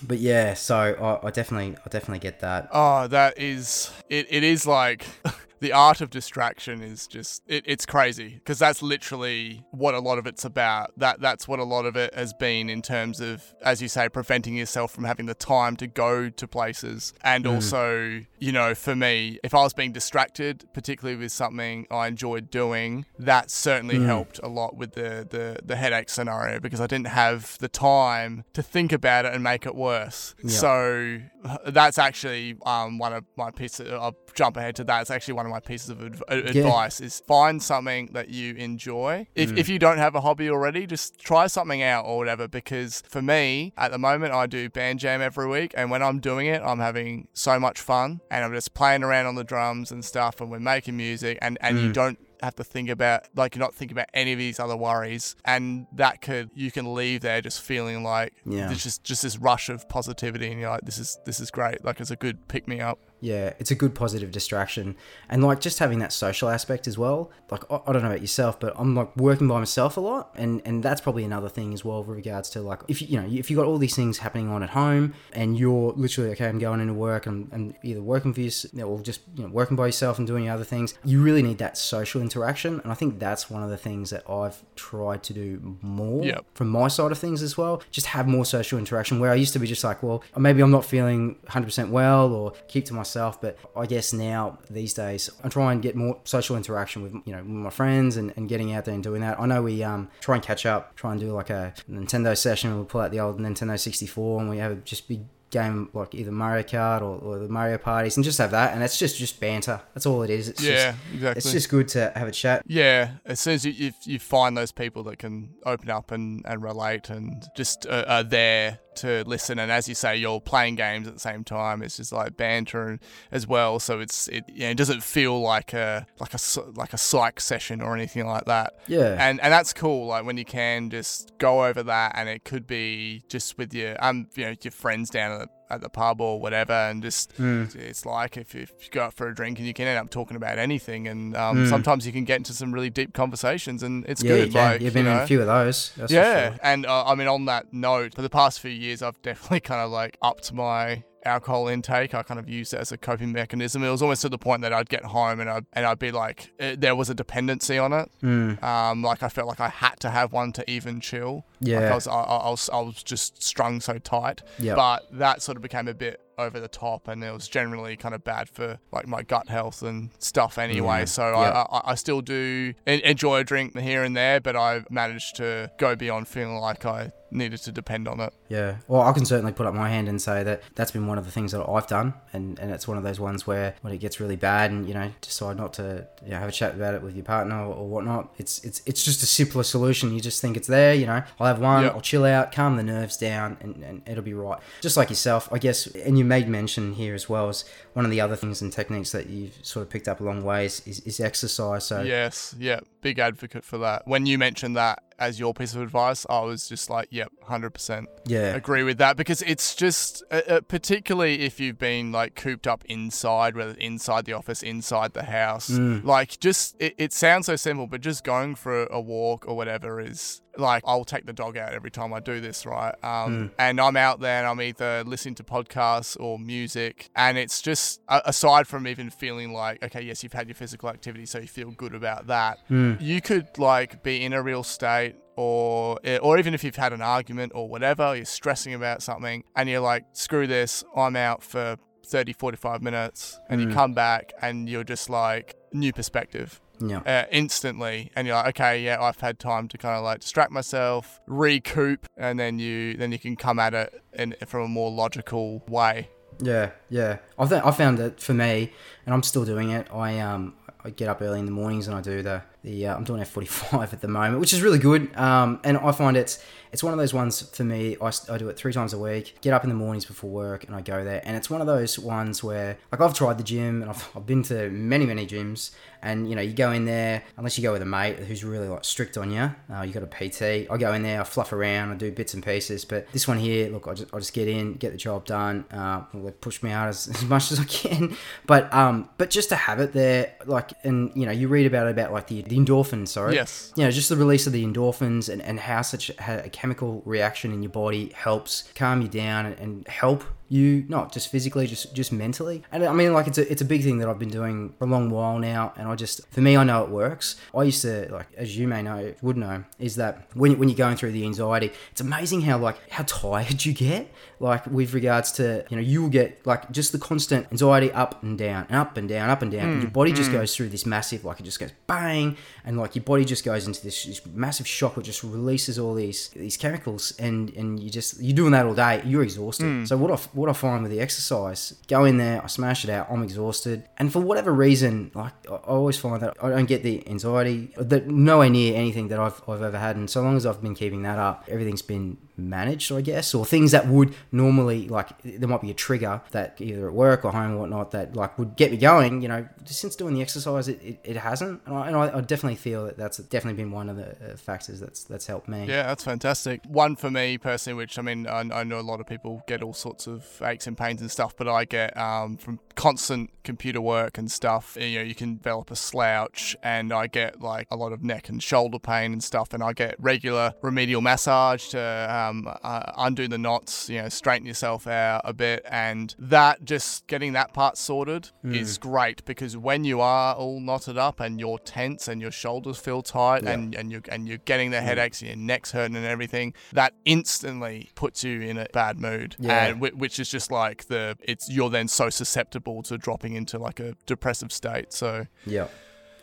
But yeah, so I, I definitely I definitely get that. Oh, that is it. It is like the art of distraction is just it, it's crazy because that's literally what a lot of it's about. That that's what a lot of it has been in terms of, as you say, preventing yourself from having the time to go to places, and mm. also, you know, for me, if I was being distracted, particularly with something I enjoyed doing, that certainly mm. helped a lot with the the the headache scenario because I didn't have the time to think about it and make it worse. So that's actually um, one of my pieces. I'll jump ahead to that. It's actually one of my pieces of adv- uh, advice: is find something that you enjoy. If mm. if you don't have a hobby already, just try something out or whatever. Because for me, at the moment, I do band jam every week, and when I'm doing it, I'm having so much fun, and I'm just playing around on the drums and stuff, and we're making music, and and you mm. don't have to think about like you're not thinking about any of these other worries. And that could you can leave there just feeling like Yeah. there's just just this rush of positivity and you're like this is this is great. Like it's a good pick me up Yeah, it's a good positive distraction. And like just having that social aspect as well. Like I, don't know about yourself, but I'm like working by myself a lot and and that's probably another thing as well with regards to like if you you know, if you got all these things happening on at home and you're literally okay, I'm going into work and, and either working for you or just you know working by yourself and doing other things, you really need that social interaction. And I think that's one of the things that I've tried to do more Yep. from my side of things as well. Just have more social interaction where I used to be just like, well, maybe I'm not feeling 100% well or keep to myself. But I guess now these days I try and get more social interaction with, you know, with my friends and, and getting out there and doing that. I know we um, try and catch up, try and do like a Nintendo session. We'll pull out the old Nintendo 64 and we have a just big game like either Mario Kart or, or the Mario parties and just have that. And it's just, just banter. That's all it is. It's yeah just, exactly it's just good to have a chat. yeah as soon as you, you, you find those people that can open up and, and relate and just uh, are there to listen and as you say you're playing games at the same time it's just like banter and, as well so it's it, you know, it doesn't feel like a like a like a psych session or anything like that Yeah. and and that's cool like when you can just go over that and it could be just with your um you know your friends down at the, at the pub or whatever and just Mm. it's like if, if you go out for a drink and you can end up talking about anything and um, Mm. sometimes you can get into some really deep conversations and it's yeah, good You like, You've been you in a few of those. That's for yeah sure. and uh, i mean on that note for the past few years i've definitely kind of like upped my alcohol intake i kind of used it as a coping mechanism it was almost to the point that i'd get home and i'd, and I'd be like uh there was a dependency on it Mm. um, like I felt like I had to have one to even chill. Like Yeah. I was, I, I was, I was just strung so tight. Yep. But that sort of became a bit over the top, and it was generally kind of bad for like my gut health and stuff anyway. Yeah. So Yep. I, I, I still do enjoy a drink here and there, but I've managed to go beyond feeling like I needed to depend on it. Yeah. Well, I can certainly put up my hand and say that that's been one of the things that I've done, and, and it's one of those ones where when it gets really bad, and you know, decide not to you know, have a chat about it with your partner or, or whatnot. It's it's it's just a simpler solution. You just think it's there. You know, I'll have one. Yep. I'll chill out, calm the nerves down, and, and it'll be right. Just like yourself, I guess. And you made mention here as well as one of the other things and techniques that you've sort of picked up along ways is, is exercise. So Yes, yeah, big advocate for that. When you mentioned that as your piece of advice, I was just like, yep, 100% yeah, agree with that because it's just, uh, uh, particularly if you've been like cooped up inside, whether inside the office, inside the house, Mm. like just, it, it sounds so simple, but just going for a walk or whatever is like, I'll take the dog out every time I do this, right? Um, And I'm out there and I'm either listening to podcasts or music. And it's just, aside from even feeling like, okay, yes, you've had your physical activity, so you feel good about that, you could like be in a real state or eh, or even if you've had an argument or whatever you're stressing about something and you're like screw this i'm out for 30 45 minutes and you come back and you're just like new perspective yeah, uh, instantly and you're like okay yeah i've had time to kind of like distract myself recoup and then you then you can come at it in from a more logical way yeah, yeah. I th- I found that for me, and I'm still doing it. I um I get up early in the mornings and I do the the uh, I'm doing F45 at the moment, which is really good. Um, and I find it's it's one of those ones for me. I, I do it three times a week. Get up in the mornings before work and I go there, and it's one of those ones where like I've tried the gym and I've, I've been to many many gyms, and you know you go in there unless you go with a mate who's really like strict on you. Uh, you got a PT. I go in there, I fluff around, I do bits and pieces. But this one here, look, I just I just get in, get the job done. Uh, they push me out as, as much as I can, but um, but just to have it there, like, and you know, you read about it about like the, the endorphins, sorry, Yes. you know, just the release of the endorphins and, and how such a chemical reaction in your body helps calm you down and, help you not just physically just just mentally. And i mean like it's a, it's a big thing that i've been doing for a long while now. And i just for me i know it works. I used to like as you may know would know is that when, when you're going through the anxiety it's amazing how like how tired you get. Like with regards to you know you will get like just the constant anxiety up and down and up and down up and down. And your mm, body just mm. goes through this massive like it just goes bang. And like your body just goes into this, this massive shock which just releases all these these chemicals. And and you just you're doing that all day. You're exhausted. Mm. So what I, what I find with the exercise go in there I smash it out I'm exhausted. And for whatever reason like I always find that I don't get the anxiety that nowhere near anything that I've, I've ever had. And so long as I've been keeping that up everything's been managed I guess or things that would normally like there might be a trigger that either at work or home or whatnot that like would get me going you know since doing the exercise it, it, it hasn't and, I, and I, definitely feel that that's definitely been one of the uh, factors that's that's helped me Yeah, that's fantastic. One for me personally, which I mean, I, I know a lot of people get all sorts of aches and pains and stuff, but I get um, from constant computer work and stuff. You know, you can develop a slouch, and I get like a lot of neck and shoulder pain and stuff, and I get regular remedial massage to um, Um, uh, undo the knots, you know, straighten yourself out a bit, and that just getting that part sorted hmm. is great because when you are all knotted up and you're tense and your shoulders feel tight and and you're and you're getting the hmm. headaches and your neck's hurting and everything, that instantly puts you in a bad mood, Yeah. and whi- which is just like the it's you're then so susceptible to dropping into like a depressive state. So yeah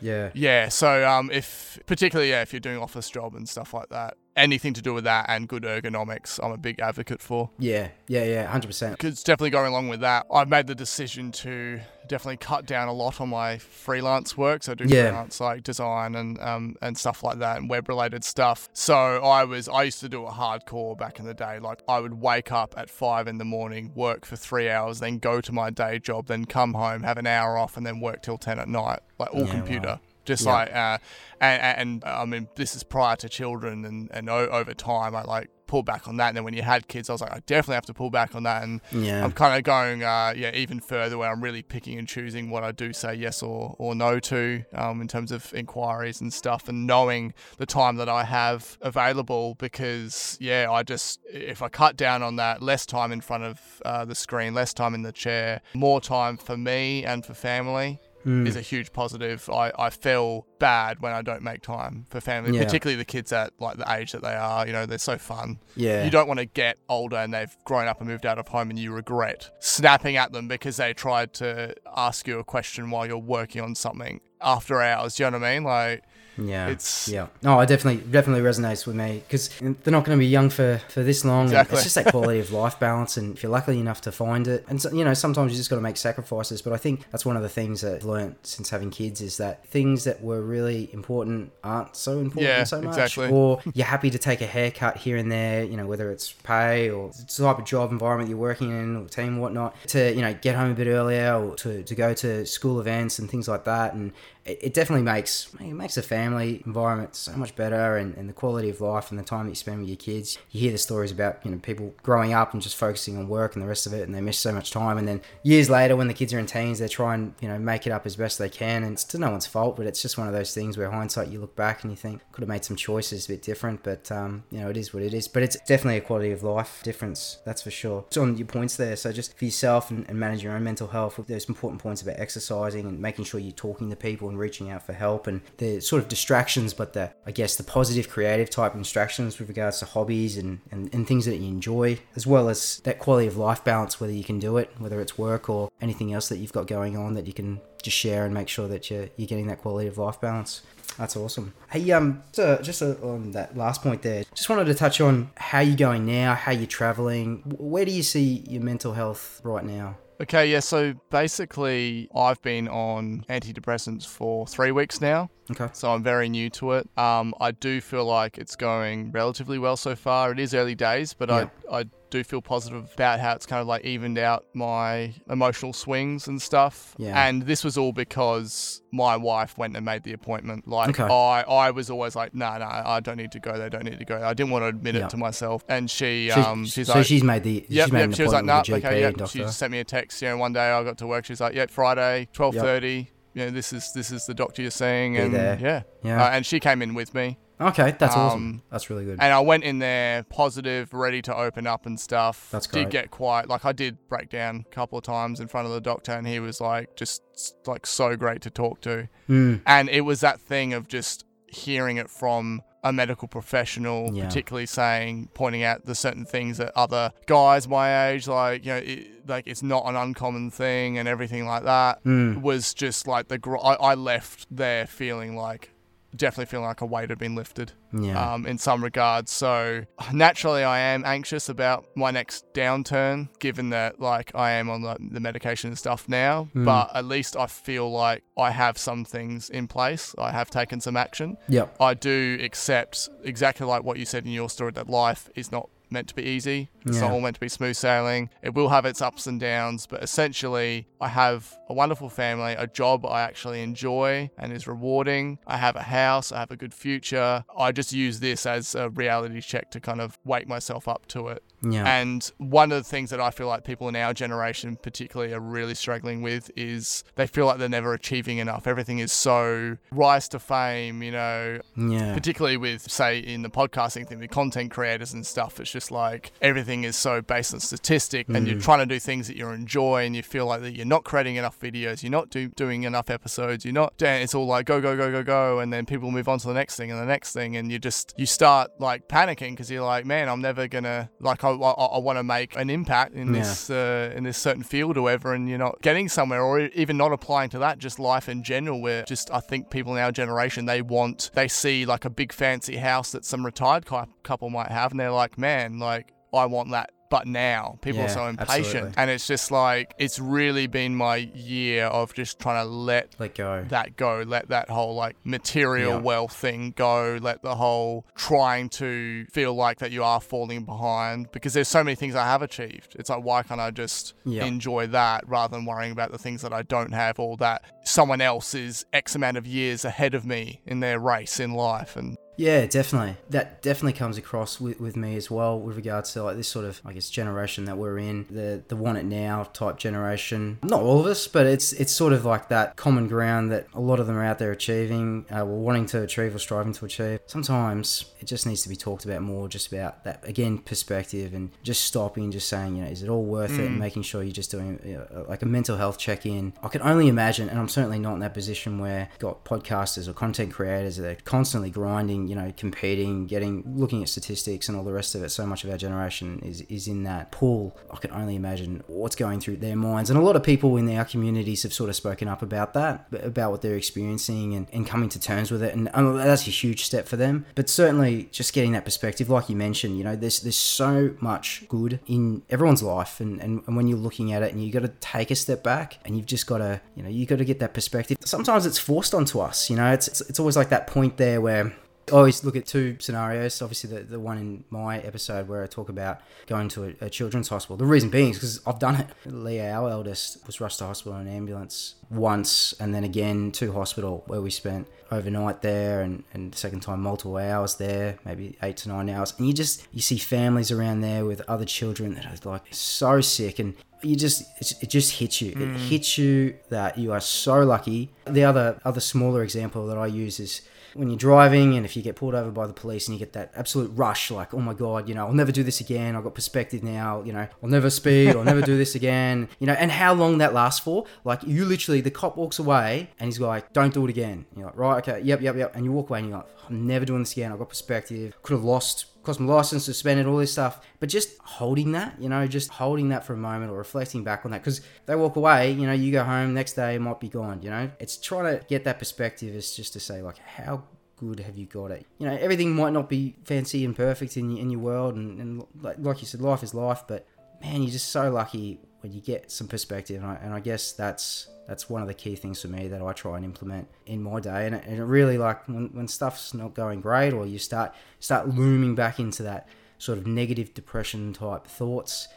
yeah. Yeah, so um, if particularly yeah, if you're doing office job and stuff like that, anything to do with that and good ergonomics, I'm a big advocate for. yeah yeah yeah 100% Because definitely going along with that, I've made the decision to definitely cut down a lot on my freelance work. So I do Yeah. freelance like design and um, and stuff like that and web related stuff. So I was I used to do it hardcore back in the day. Like I would wake up at five in the morning, work for three hours, then go to my day job, then come home, have an hour off, and then work till ten at night, like all Yeah, computer. wow. Just Yeah. like, uh, and, and, and I mean, this is prior to children, and, and o- over time, I like pulled back on that. And then when you had kids, I was like, I definitely have to pull back on that. And yeah I'm kind of going, uh, yeah, even further where I'm really picking and choosing what I do say yes or, or no to um, in terms of inquiries and stuff and knowing the time that I have available because, yeah, I just, if I cut down on that, less time in front of uh, the screen, less time in the chair, more time for me and for family. Hmm. Is a huge positive. I, I feel bad when I don't make time for family, Yeah. particularly the kids at like the age that they are. You know, they're so fun yeah you don't want to get older and they've grown up and moved out of home and you regret snapping at them because they tried to ask you a question while you're working on something after hours. Do you know what I mean? Like, Yeah, It's yeah. No, it definitely definitely resonates with me because they're not going to be young for for this long. Exactly. It's just that quality of life balance, and if you're lucky enough to find it, and so, you know sometimes you just got to make sacrifices. But I think that's one of the things that I've learned since having kids is that things that were really important aren't so important Yeah, so much. exactly. Or you're happy to take a haircut here and there, you know, whether it's pay or the type of job environment you're working in or team whatnot, to you know get home a bit earlier or to, to go to school events and things like that. And it, it definitely makes it makes a family environment so much better and, and the quality of life and the time that you spend with your kids. You hear the stories about you know people growing up and just focusing on work and the rest of it, and they miss so much time. And then years later, when the kids are in teens, they try and you know make it up as best they can. And it's to no one's fault, but it's just one of those things where hindsight you look back and you think could have made some choices a bit different. But um, you know it is what it is. But it's definitely a quality of life difference, that's for sure. So on your points there, so just for yourself and, and manage your own mental health, there's important points about exercising and making sure you're talking to people and reaching out for help and the sort of distractions, but the I guess the positive creative type distractions with regards to hobbies and, and, and things that you enjoy, as well as that quality of life balance, whether you can do it, whether it's work or anything else that you've got going on that you can just share and make sure that you're, you're getting that quality of life balance. That's awesome. Hey, um, so just uh, on that last point there, just wanted to touch on how you're going now, how you're traveling. Where do you see your mental health right now? Okay, yeah, so basically, I've been on antidepressants for three weeks now, Okay. so I'm very new to it. Um, I do feel like it's going relatively well so far. It is early days, but Yeah. I, I do feel positive about how it's kind of like evened out my emotional swings and stuff. Yeah. And this was all because my wife went and made the appointment. Like, Okay. I, I was always like, no, no, I don't need to go there, don't need to go there. I didn't want to admit Yeah. it to myself. And she, She's, um, she's so like, she's made the Yep, she's made yep. She was like, no, nah, with a GP okay, yep. doctor. She sent me a text. You know, one day I got to work. She's like, yeah, Friday, twelve thirty. You know, this is this is the doctor you're seeing, Be and there. yeah, Yeah. Uh, and she came in with me, okay, that's awesome. um, That's really good. and I went in there positive, ready to open up and stuff. That's great. Did get quite like I did break down a couple of times in front of the doctor, and he was like just like so great to talk to, Mm, and it was that thing of just hearing it from a medical professional, Yeah. particularly saying, pointing out the certain things that other guys my age, like you know, it, like it's not an uncommon thing and everything like that, mm, was just like the. Gr- I, I left there feeling like, definitely feeling like a weight had been lifted yeah. um, in some regards. So naturally, I am anxious about my next downturn, given that like I am on the, the medication and stuff now. Mm. But at least I feel like I have some things in place. I have taken some action. yep. I do accept exactly like what you said in your story that life is not meant to be easy. It's not all meant to be smooth sailing. It will have its ups and downs, but essentially, I have a wonderful family, a job I actually enjoy and is rewarding. I have a house, I have a good future. I just use this as a reality check to kind of wake myself up to it. Yeah. And one of the things that I feel like people in our generation, particularly, are really struggling with is they feel like they're never achieving enough. Everything is so rise to fame, you know, yeah. particularly with, say, in the podcasting thing, the content creators and stuff. It's just like everything is so based on statistic, and you're Mm. trying to do things that you enjoy, and you feel like that you're not creating enough videos, you're not do, doing enough episodes, you're not. It's all like go, go, go, go, go, and then people move on to the next thing and the next thing, and you just you start like panicking because you're like, man, I'm never gonna like I, I, I want to make an impact in Yeah. this uh, in this certain field or whatever, and you're not getting somewhere, or even not applying to that, just life in general. Where just I think people in our generation they want they see like a big fancy house that some retired couple might have, and they're like, man, like I want that. But now people are so impatient, absolutely. and it's just like it's really been my year of just trying to let Let go. that go, let that whole like material Yeah. wealth thing go, let the whole trying to feel like that you are falling behind because there's so many things I have achieved. It's like why can't I just Yeah. enjoy that rather than worrying about the things that I don't have or that someone else is X amount of years ahead of me in their race in life and Yeah, definitely. That definitely comes across with, with me as well with regards to like this sort of I guess generation that we're in, the the want it now type generation. Not all of us, but it's it's sort of like that common ground that a lot of them are out there achieving, uh, well, wanting to achieve or striving to achieve. Sometimes it just needs to be talked about more, just about that again perspective and just stopping just saying, you know, is it all worth it? And making sure you're just doing you know, like a mental health check in. I can only imagine, and I'm certainly not in that position where got podcasters or content creators that are constantly grinding you know, competing, getting, looking at statistics and all the rest of it. So much of our generation is, is in that pool. I can only imagine what's going through their minds. And a lot of people in our communities have sort of spoken up about that, about what they're experiencing and, and coming to terms with it. And um, that's a huge step for them. But certainly just getting that perspective, like you mentioned, you know, there's, there's so much good in everyone's life. And, and, and when you're looking at it and you've got to take a step back and you've just got to, you know, you've got to get that perspective. Sometimes it's forced onto us, you know, it's, it's, it's always like that point there where I always look at two scenarios. Obviously, the, the one in my episode where I talk about going to a, a children's hospital. The reason being is because I've done it. Leah, our eldest, was rushed to hospital in an ambulance once and then again to hospital where we spent overnight there and, and the second time multiple hours there, maybe eight to nine hours. And you just, you see families around there with other children that are like so sick and you just it just hits you. It mm. hits you that you are so lucky. The other other smaller example that I use is when you're driving and if you get pulled over by the police and you get that absolute rush, like, oh my God, you know, I'll never do this again. I've got perspective now, you know, I'll never speed, I'll never do this again, you know, and how long that lasts for. Like, you literally, the cop walks away and he's like, don't do it again. You're like, right, okay, yep, yep, yep. And you walk away and you're like, I'm never doing this again. I've got perspective. Could have lost cost my license, suspended, all this stuff. But just holding that, you know, just holding that for a moment or reflecting back on that. Because they walk away, you know, you go home, next day it might be gone, you know. It's trying to get that perspective is just to say, like, how good have you got it? You know, everything might not be fancy and perfect in, in your world. And, and like you said, life is life. But man, you're just so lucky when you get some perspective. And I, and I guess that's that's one of the key things for me that I try and implement in my day. And it, and it really like when, when stuff's not going great or you start start looming back into that sort of negative depression type thoughts.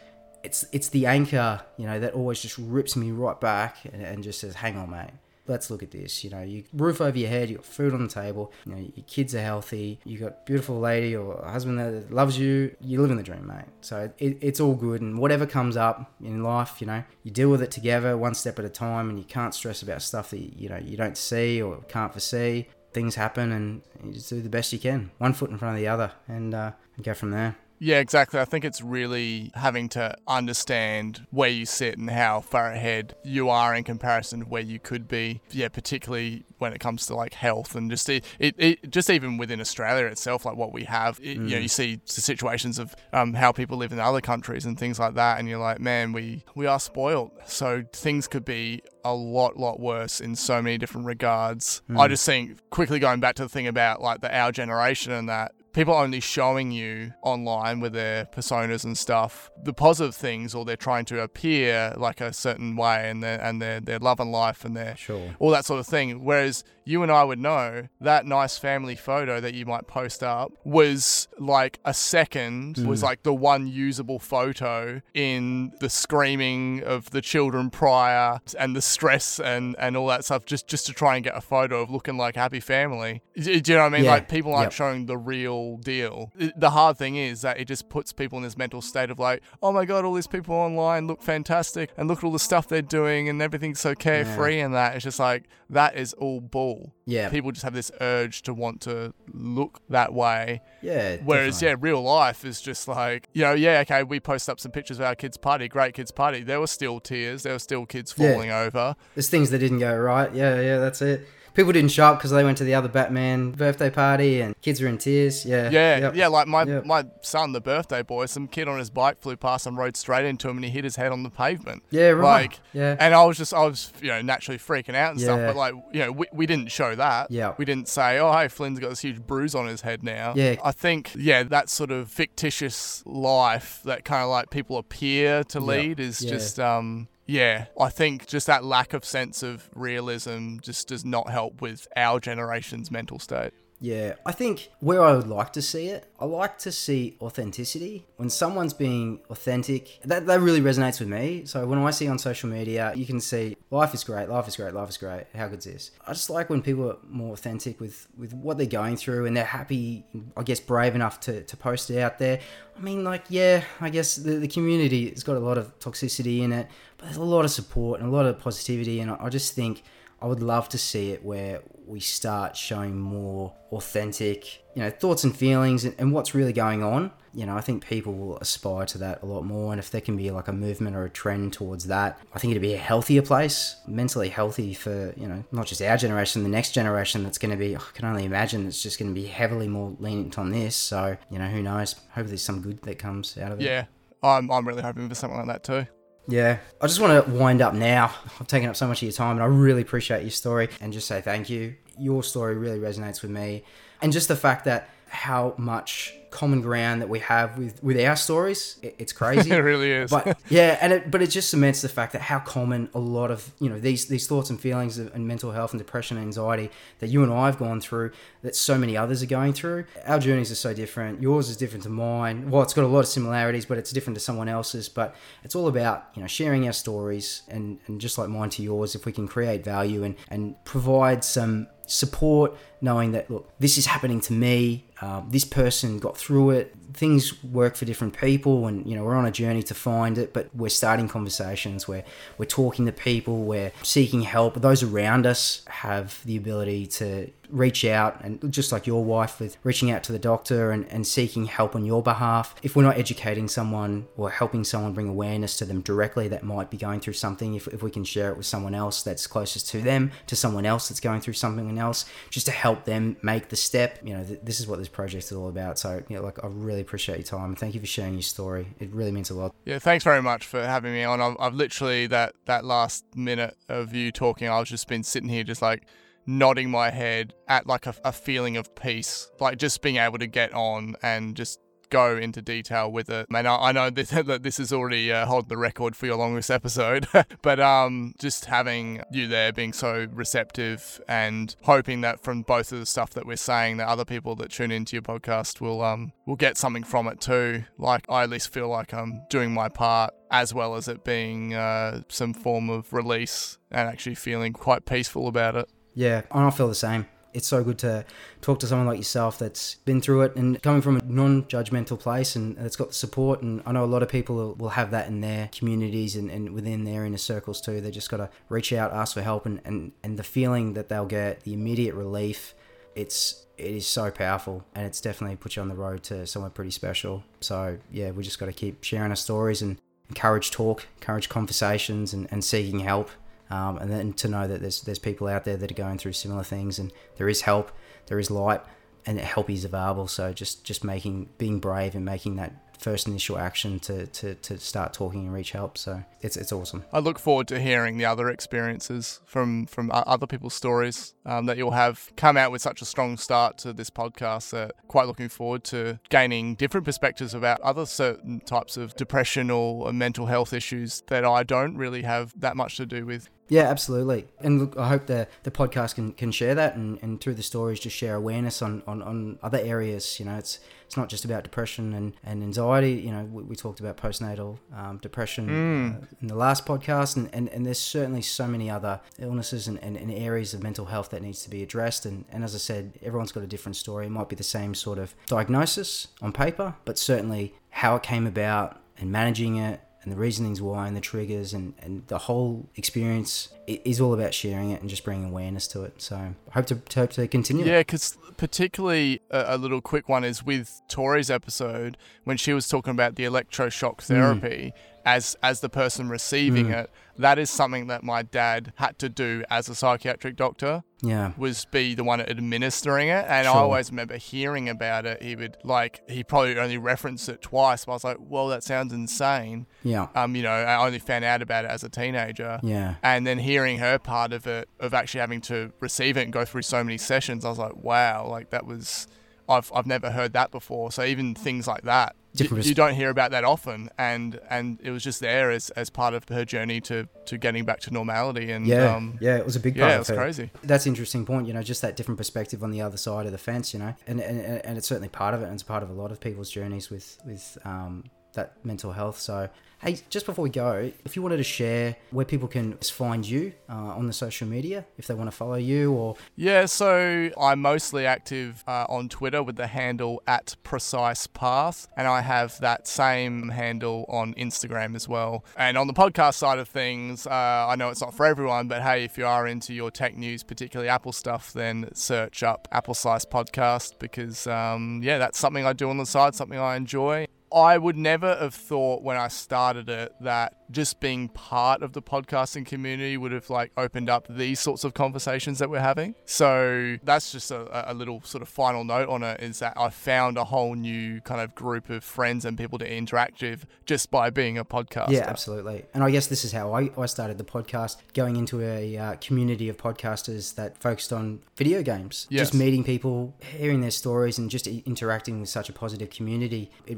It's it's the anchor, you know, that always just rips me right back and, and just says, "Hang on, mate let's look at this. You know, you roof over your head, you got food on the table, you know, your kids are healthy, you got beautiful lady or husband that loves you. You live in the dream, mate. So it, it's all good, and whatever comes up in life, you know, you deal with it together, one step at a time, and you can't stress about stuff that you know you don't see or can't foresee. Things happen, and you just do the best you can, one foot in front of the other, and, uh, and go from there. Yeah, exactly. I think it's really having to understand where you sit and how far ahead you are in comparison to where you could be. Yeah, particularly when it comes to like health and just it, it, it just even within Australia itself, like what we have. It, mm. You know, you see the situations of um, how people live in other countries and things like that, and you're like, man, we we are spoiled. So things could be a lot, lot worse in so many different regards. Mm. I just think quickly going back to the thing about like the our generation and that people only showing you online with their personas and stuff the positive things or they're trying to appear like a certain way and their and their, their love and life and their sure. all that sort of thing whereas you and I would know that nice family photo that you might post up was like a second mm. was like the one usable photo in the screaming of the children prior and the stress and and all that stuff just just to try and get a photo of looking like happy family do you know what I mean yeah. like people aren't yep. showing the real deal. The hard thing is that it just puts people in this mental state of like, oh my god, all these people online look fantastic and look at all the stuff they're doing and everything's so carefree yeah. and that. It's just like, that is all bull. Yeah. People just have this urge to want to look that way. Yeah. Whereas, definitely. yeah, real life is just like, you know, yeah, okay, we post up some pictures of our kids' party, great kids' party. There were still tears, there were still kids falling yeah. over. There's things that didn't go right. Yeah, yeah, that's it people didn't show up because they went to the other Batman birthday party and kids were in tears. Yeah. Yeah. Yep. Yeah. Like my, yep. my son, the birthday boy, some kid on his bike flew past and rode straight into him and he hit his head on the pavement. Yeah. Right. Like, yeah. And I was just, I was, you know, naturally freaking out and yeah. stuff. But like, you know, we, we didn't show that. Yeah. We didn't say, oh, hey, Flynn's got this huge bruise on his head now. Yeah. I think, yeah, that sort of fictitious life that kind of like people appear to lead is yeah. just, um, yeah, I think just that lack of sense of realism just does not help with our generation's mental state. Yeah, I think where I would like to see it, I like to see authenticity. When someone's being authentic, that, that really resonates with me. So when I see on social media, you can see life is great, life is great, life is great. How good's this? I just like when people are more authentic with, with what they're going through and they're happy, I guess, brave enough to, to post it out there. I mean, like, yeah, I guess the, the community has got a lot of toxicity in it, but there's a lot of support and a lot of positivity. And I, I just think I would love to see it where we start showing more authentic you know, thoughts and feelings and, and what's really going on. You know, I think people will aspire to that a lot more. And if there can be like a movement or a trend towards that, I think it'd be a healthier place, mentally healthy for, you know, not just our generation, the next generation that's going to be, I can only imagine it's just going to be heavily more lenient on this. So, you know, who knows? Hopefully there's some good that comes out of it. Yeah, I'm, I'm really hoping for something like that too. Yeah. I just want to wind up now. I've taken up so much of your time and I really appreciate your story and just say thank you. Your story really resonates with me. And just the fact that how much common ground that we have with with our stories. It's crazy. It really is. But yeah and it but it just cements the fact that how common a lot of you know these these thoughts and feelings of, and mental health and depression and anxiety that you and i've gone through that so many others are going through. Our journeys are so different. Yours is different to mine. Well it's got a lot of similarities but it's different to someone else's. But it's all about you know sharing our stories and and just like mine to yours if we can create value and and provide some support, knowing that, look, this is happening to me. Uh, this person got through it. Things work for different people, and you know we're on a journey to find it. But we're starting conversations where we're talking to people, we're seeking help. Those around us have the ability to reach out and just like your wife with reaching out to the doctor and, and seeking help on your behalf. If we're not educating someone or helping someone bring awareness to them directly that might be going through something, if, if we can share it with someone else that's closest to them, to someone else that's going through something else, just to help them make the step, you know, th- this is what this project is all about. So, you know, like I really appreciate your time. Thank you for sharing your story. It really means a lot. Yeah, thanks very much for having me on. I've, I've literally that that last minute of you talking, I've just been sitting here just like nodding my head at like a, a feeling of peace, like just being able to get on and just go into detail with it. And I, I know this, that this is already uh, holding the record for your longest episode, but um, just having you there being so receptive and hoping that from both of the stuff that we're saying, that other people that tune into your podcast will um will get something from it too. Like I at least feel like I'm doing my part as well as it being uh, some form of release and actually feeling quite peaceful about it. Yeah, and I feel the same. It's so good to talk to someone like yourself that's been through it and coming from a non-judgmental place and that's got the support. And I know a lot of people will have that in their communities and, and within their inner circles too. They just got to reach out, ask for help, and, and, and the feeling that they'll get, the immediate relief, it's it is so powerful and it's definitely put you on the road to somewhere pretty special. So yeah, we just got to keep sharing our stories and encourage talk, encourage conversations and, and seeking help um, and then to know that there's there's people out there that are going through similar things, and there is help, there is light, and help is available. So just just making being brave and making that first initial action to, to, to start talking and reach help. So it's it's awesome. I look forward to hearing the other experiences from from other people's stories um, that you'll have come out with such a strong start to this podcast. Uh, quite looking forward to gaining different perspectives about other certain types of depression or mental health issues that I don't really have that much to do with. Yeah, absolutely. And look, I hope the, the podcast can, can share that and, and through the stories just share awareness on, on, on other areas. You know, it's it's not just about depression and, and anxiety. You know, we, we talked about postnatal um, depression mm. uh, in the last podcast, and, and, and there's certainly so many other illnesses and, and, and, areas of mental health that needs to be addressed. And, and as I said, everyone's got a different story. It might be the same sort of diagnosis on paper, but certainly how it came about and managing it and the reasonings why and the triggers and, and the whole experience is all about sharing it and just bringing awareness to it. So I hope to, to hope to continue. Yeah, because particularly a, a, little quick one is with Tori's episode when she was talking about the electroshock mm. therapy. Mm as as the person receiving mm. it that is something that my dad had to do as a psychiatric doctor. Yeah. Was be the one administering it. And sure. i always remember hearing about it. He would like he probably only referenced it twice but i was like well that sounds insane. Yeah. Um you know i only found out about it as a teenager. Yeah. And then hearing her part of it of actually having to receive it and go through so many sessions i was like wow like that was I've, I've never heard that before. So even things like that, you, you, don't hear about that often. And and it was just there as, as part of her journey to, to getting back to normality. And yeah, um, yeah, it was a big part. Yeah, it was crazy. That's an interesting point. You know, just that different perspective on the other side of the fence. You know, and and, and it's certainly part of it, and it's part of a lot of people's journeys with with um, that mental health. So Hey, just before we go, if you wanted to share where people can find you uh, on the social media, if they want to follow you or. Yeah, so I'm mostly active uh, on Twitter with the handle at Precise Path, and I have that same handle on Instagram as well. And on the podcast side of things, uh, I know it's not for everyone, but hey, if you are into your tech news, particularly Apple stuff, then search up Apple Slice Podcast because, um, yeah, that's something I do on the side, something I enjoy. I would never have thought when I started it that just being part of the podcasting community would have like opened up these sorts of conversations that we're having. So that's just a, a little sort of final note on it is that I found a whole new kind of group of friends and people to interact with just by being a podcaster. Yeah, absolutely. And I guess this is how I, I started the podcast, going into a uh, community of podcasters that focused on video games. Yes. Just meeting people, hearing their stories, and just interacting with such a positive community. It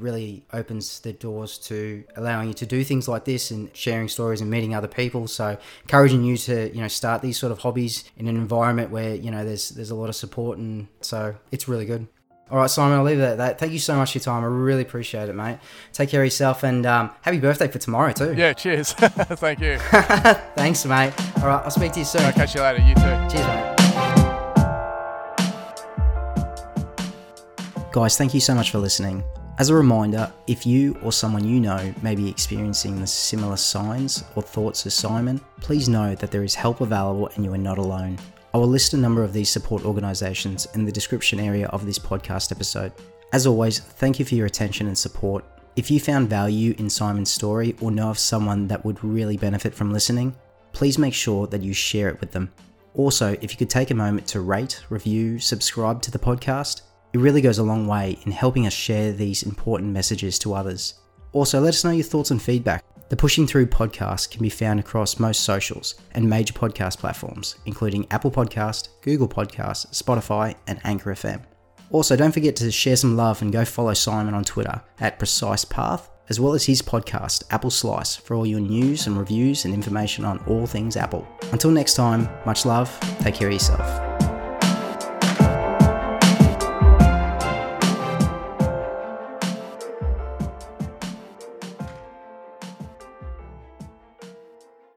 really opens the doors to allowing you to do things like this and sharing stories and meeting other people. So encouraging you to you know start these sort of hobbies in an environment where you know there's there's a lot of support and so it's really good. All right, Simon, I'll leave it at that. Thank you so much for your time. I really appreciate it, mate. Take care of yourself and um, happy birthday for tomorrow, too. Yeah, cheers. Thank you. Thanks, mate. All right, I'll speak to you soon. I'll catch you later. You too. Cheers, mate. Guys, thank you so much for listening. As a reminder, if you or someone you know may be experiencing the similar signs or thoughts as Simon, please know that there is help available and you are not alone. I will list a number of these support organisations in the description area of this podcast episode. As always, thank you for your attention and support. If you found value in Simon's story or know of someone that would really benefit from listening, please make sure that you share it with them. Also, if you could take a moment to rate, review, subscribe to the podcast, it really goes a long way in helping us share these important messages to others. Also, let us know your thoughts and feedback. The Pushing Through podcast can be found across most socials and major podcast platforms, including Apple Podcast, Google Podcast, Spotify, and Anchor FM. Also, don't forget to share some love and go follow Simon on Twitter at Precise Path, as well as his podcast, Apple Slice, for all your news and reviews and information on all things Apple. Until next time, much love, take care of yourself.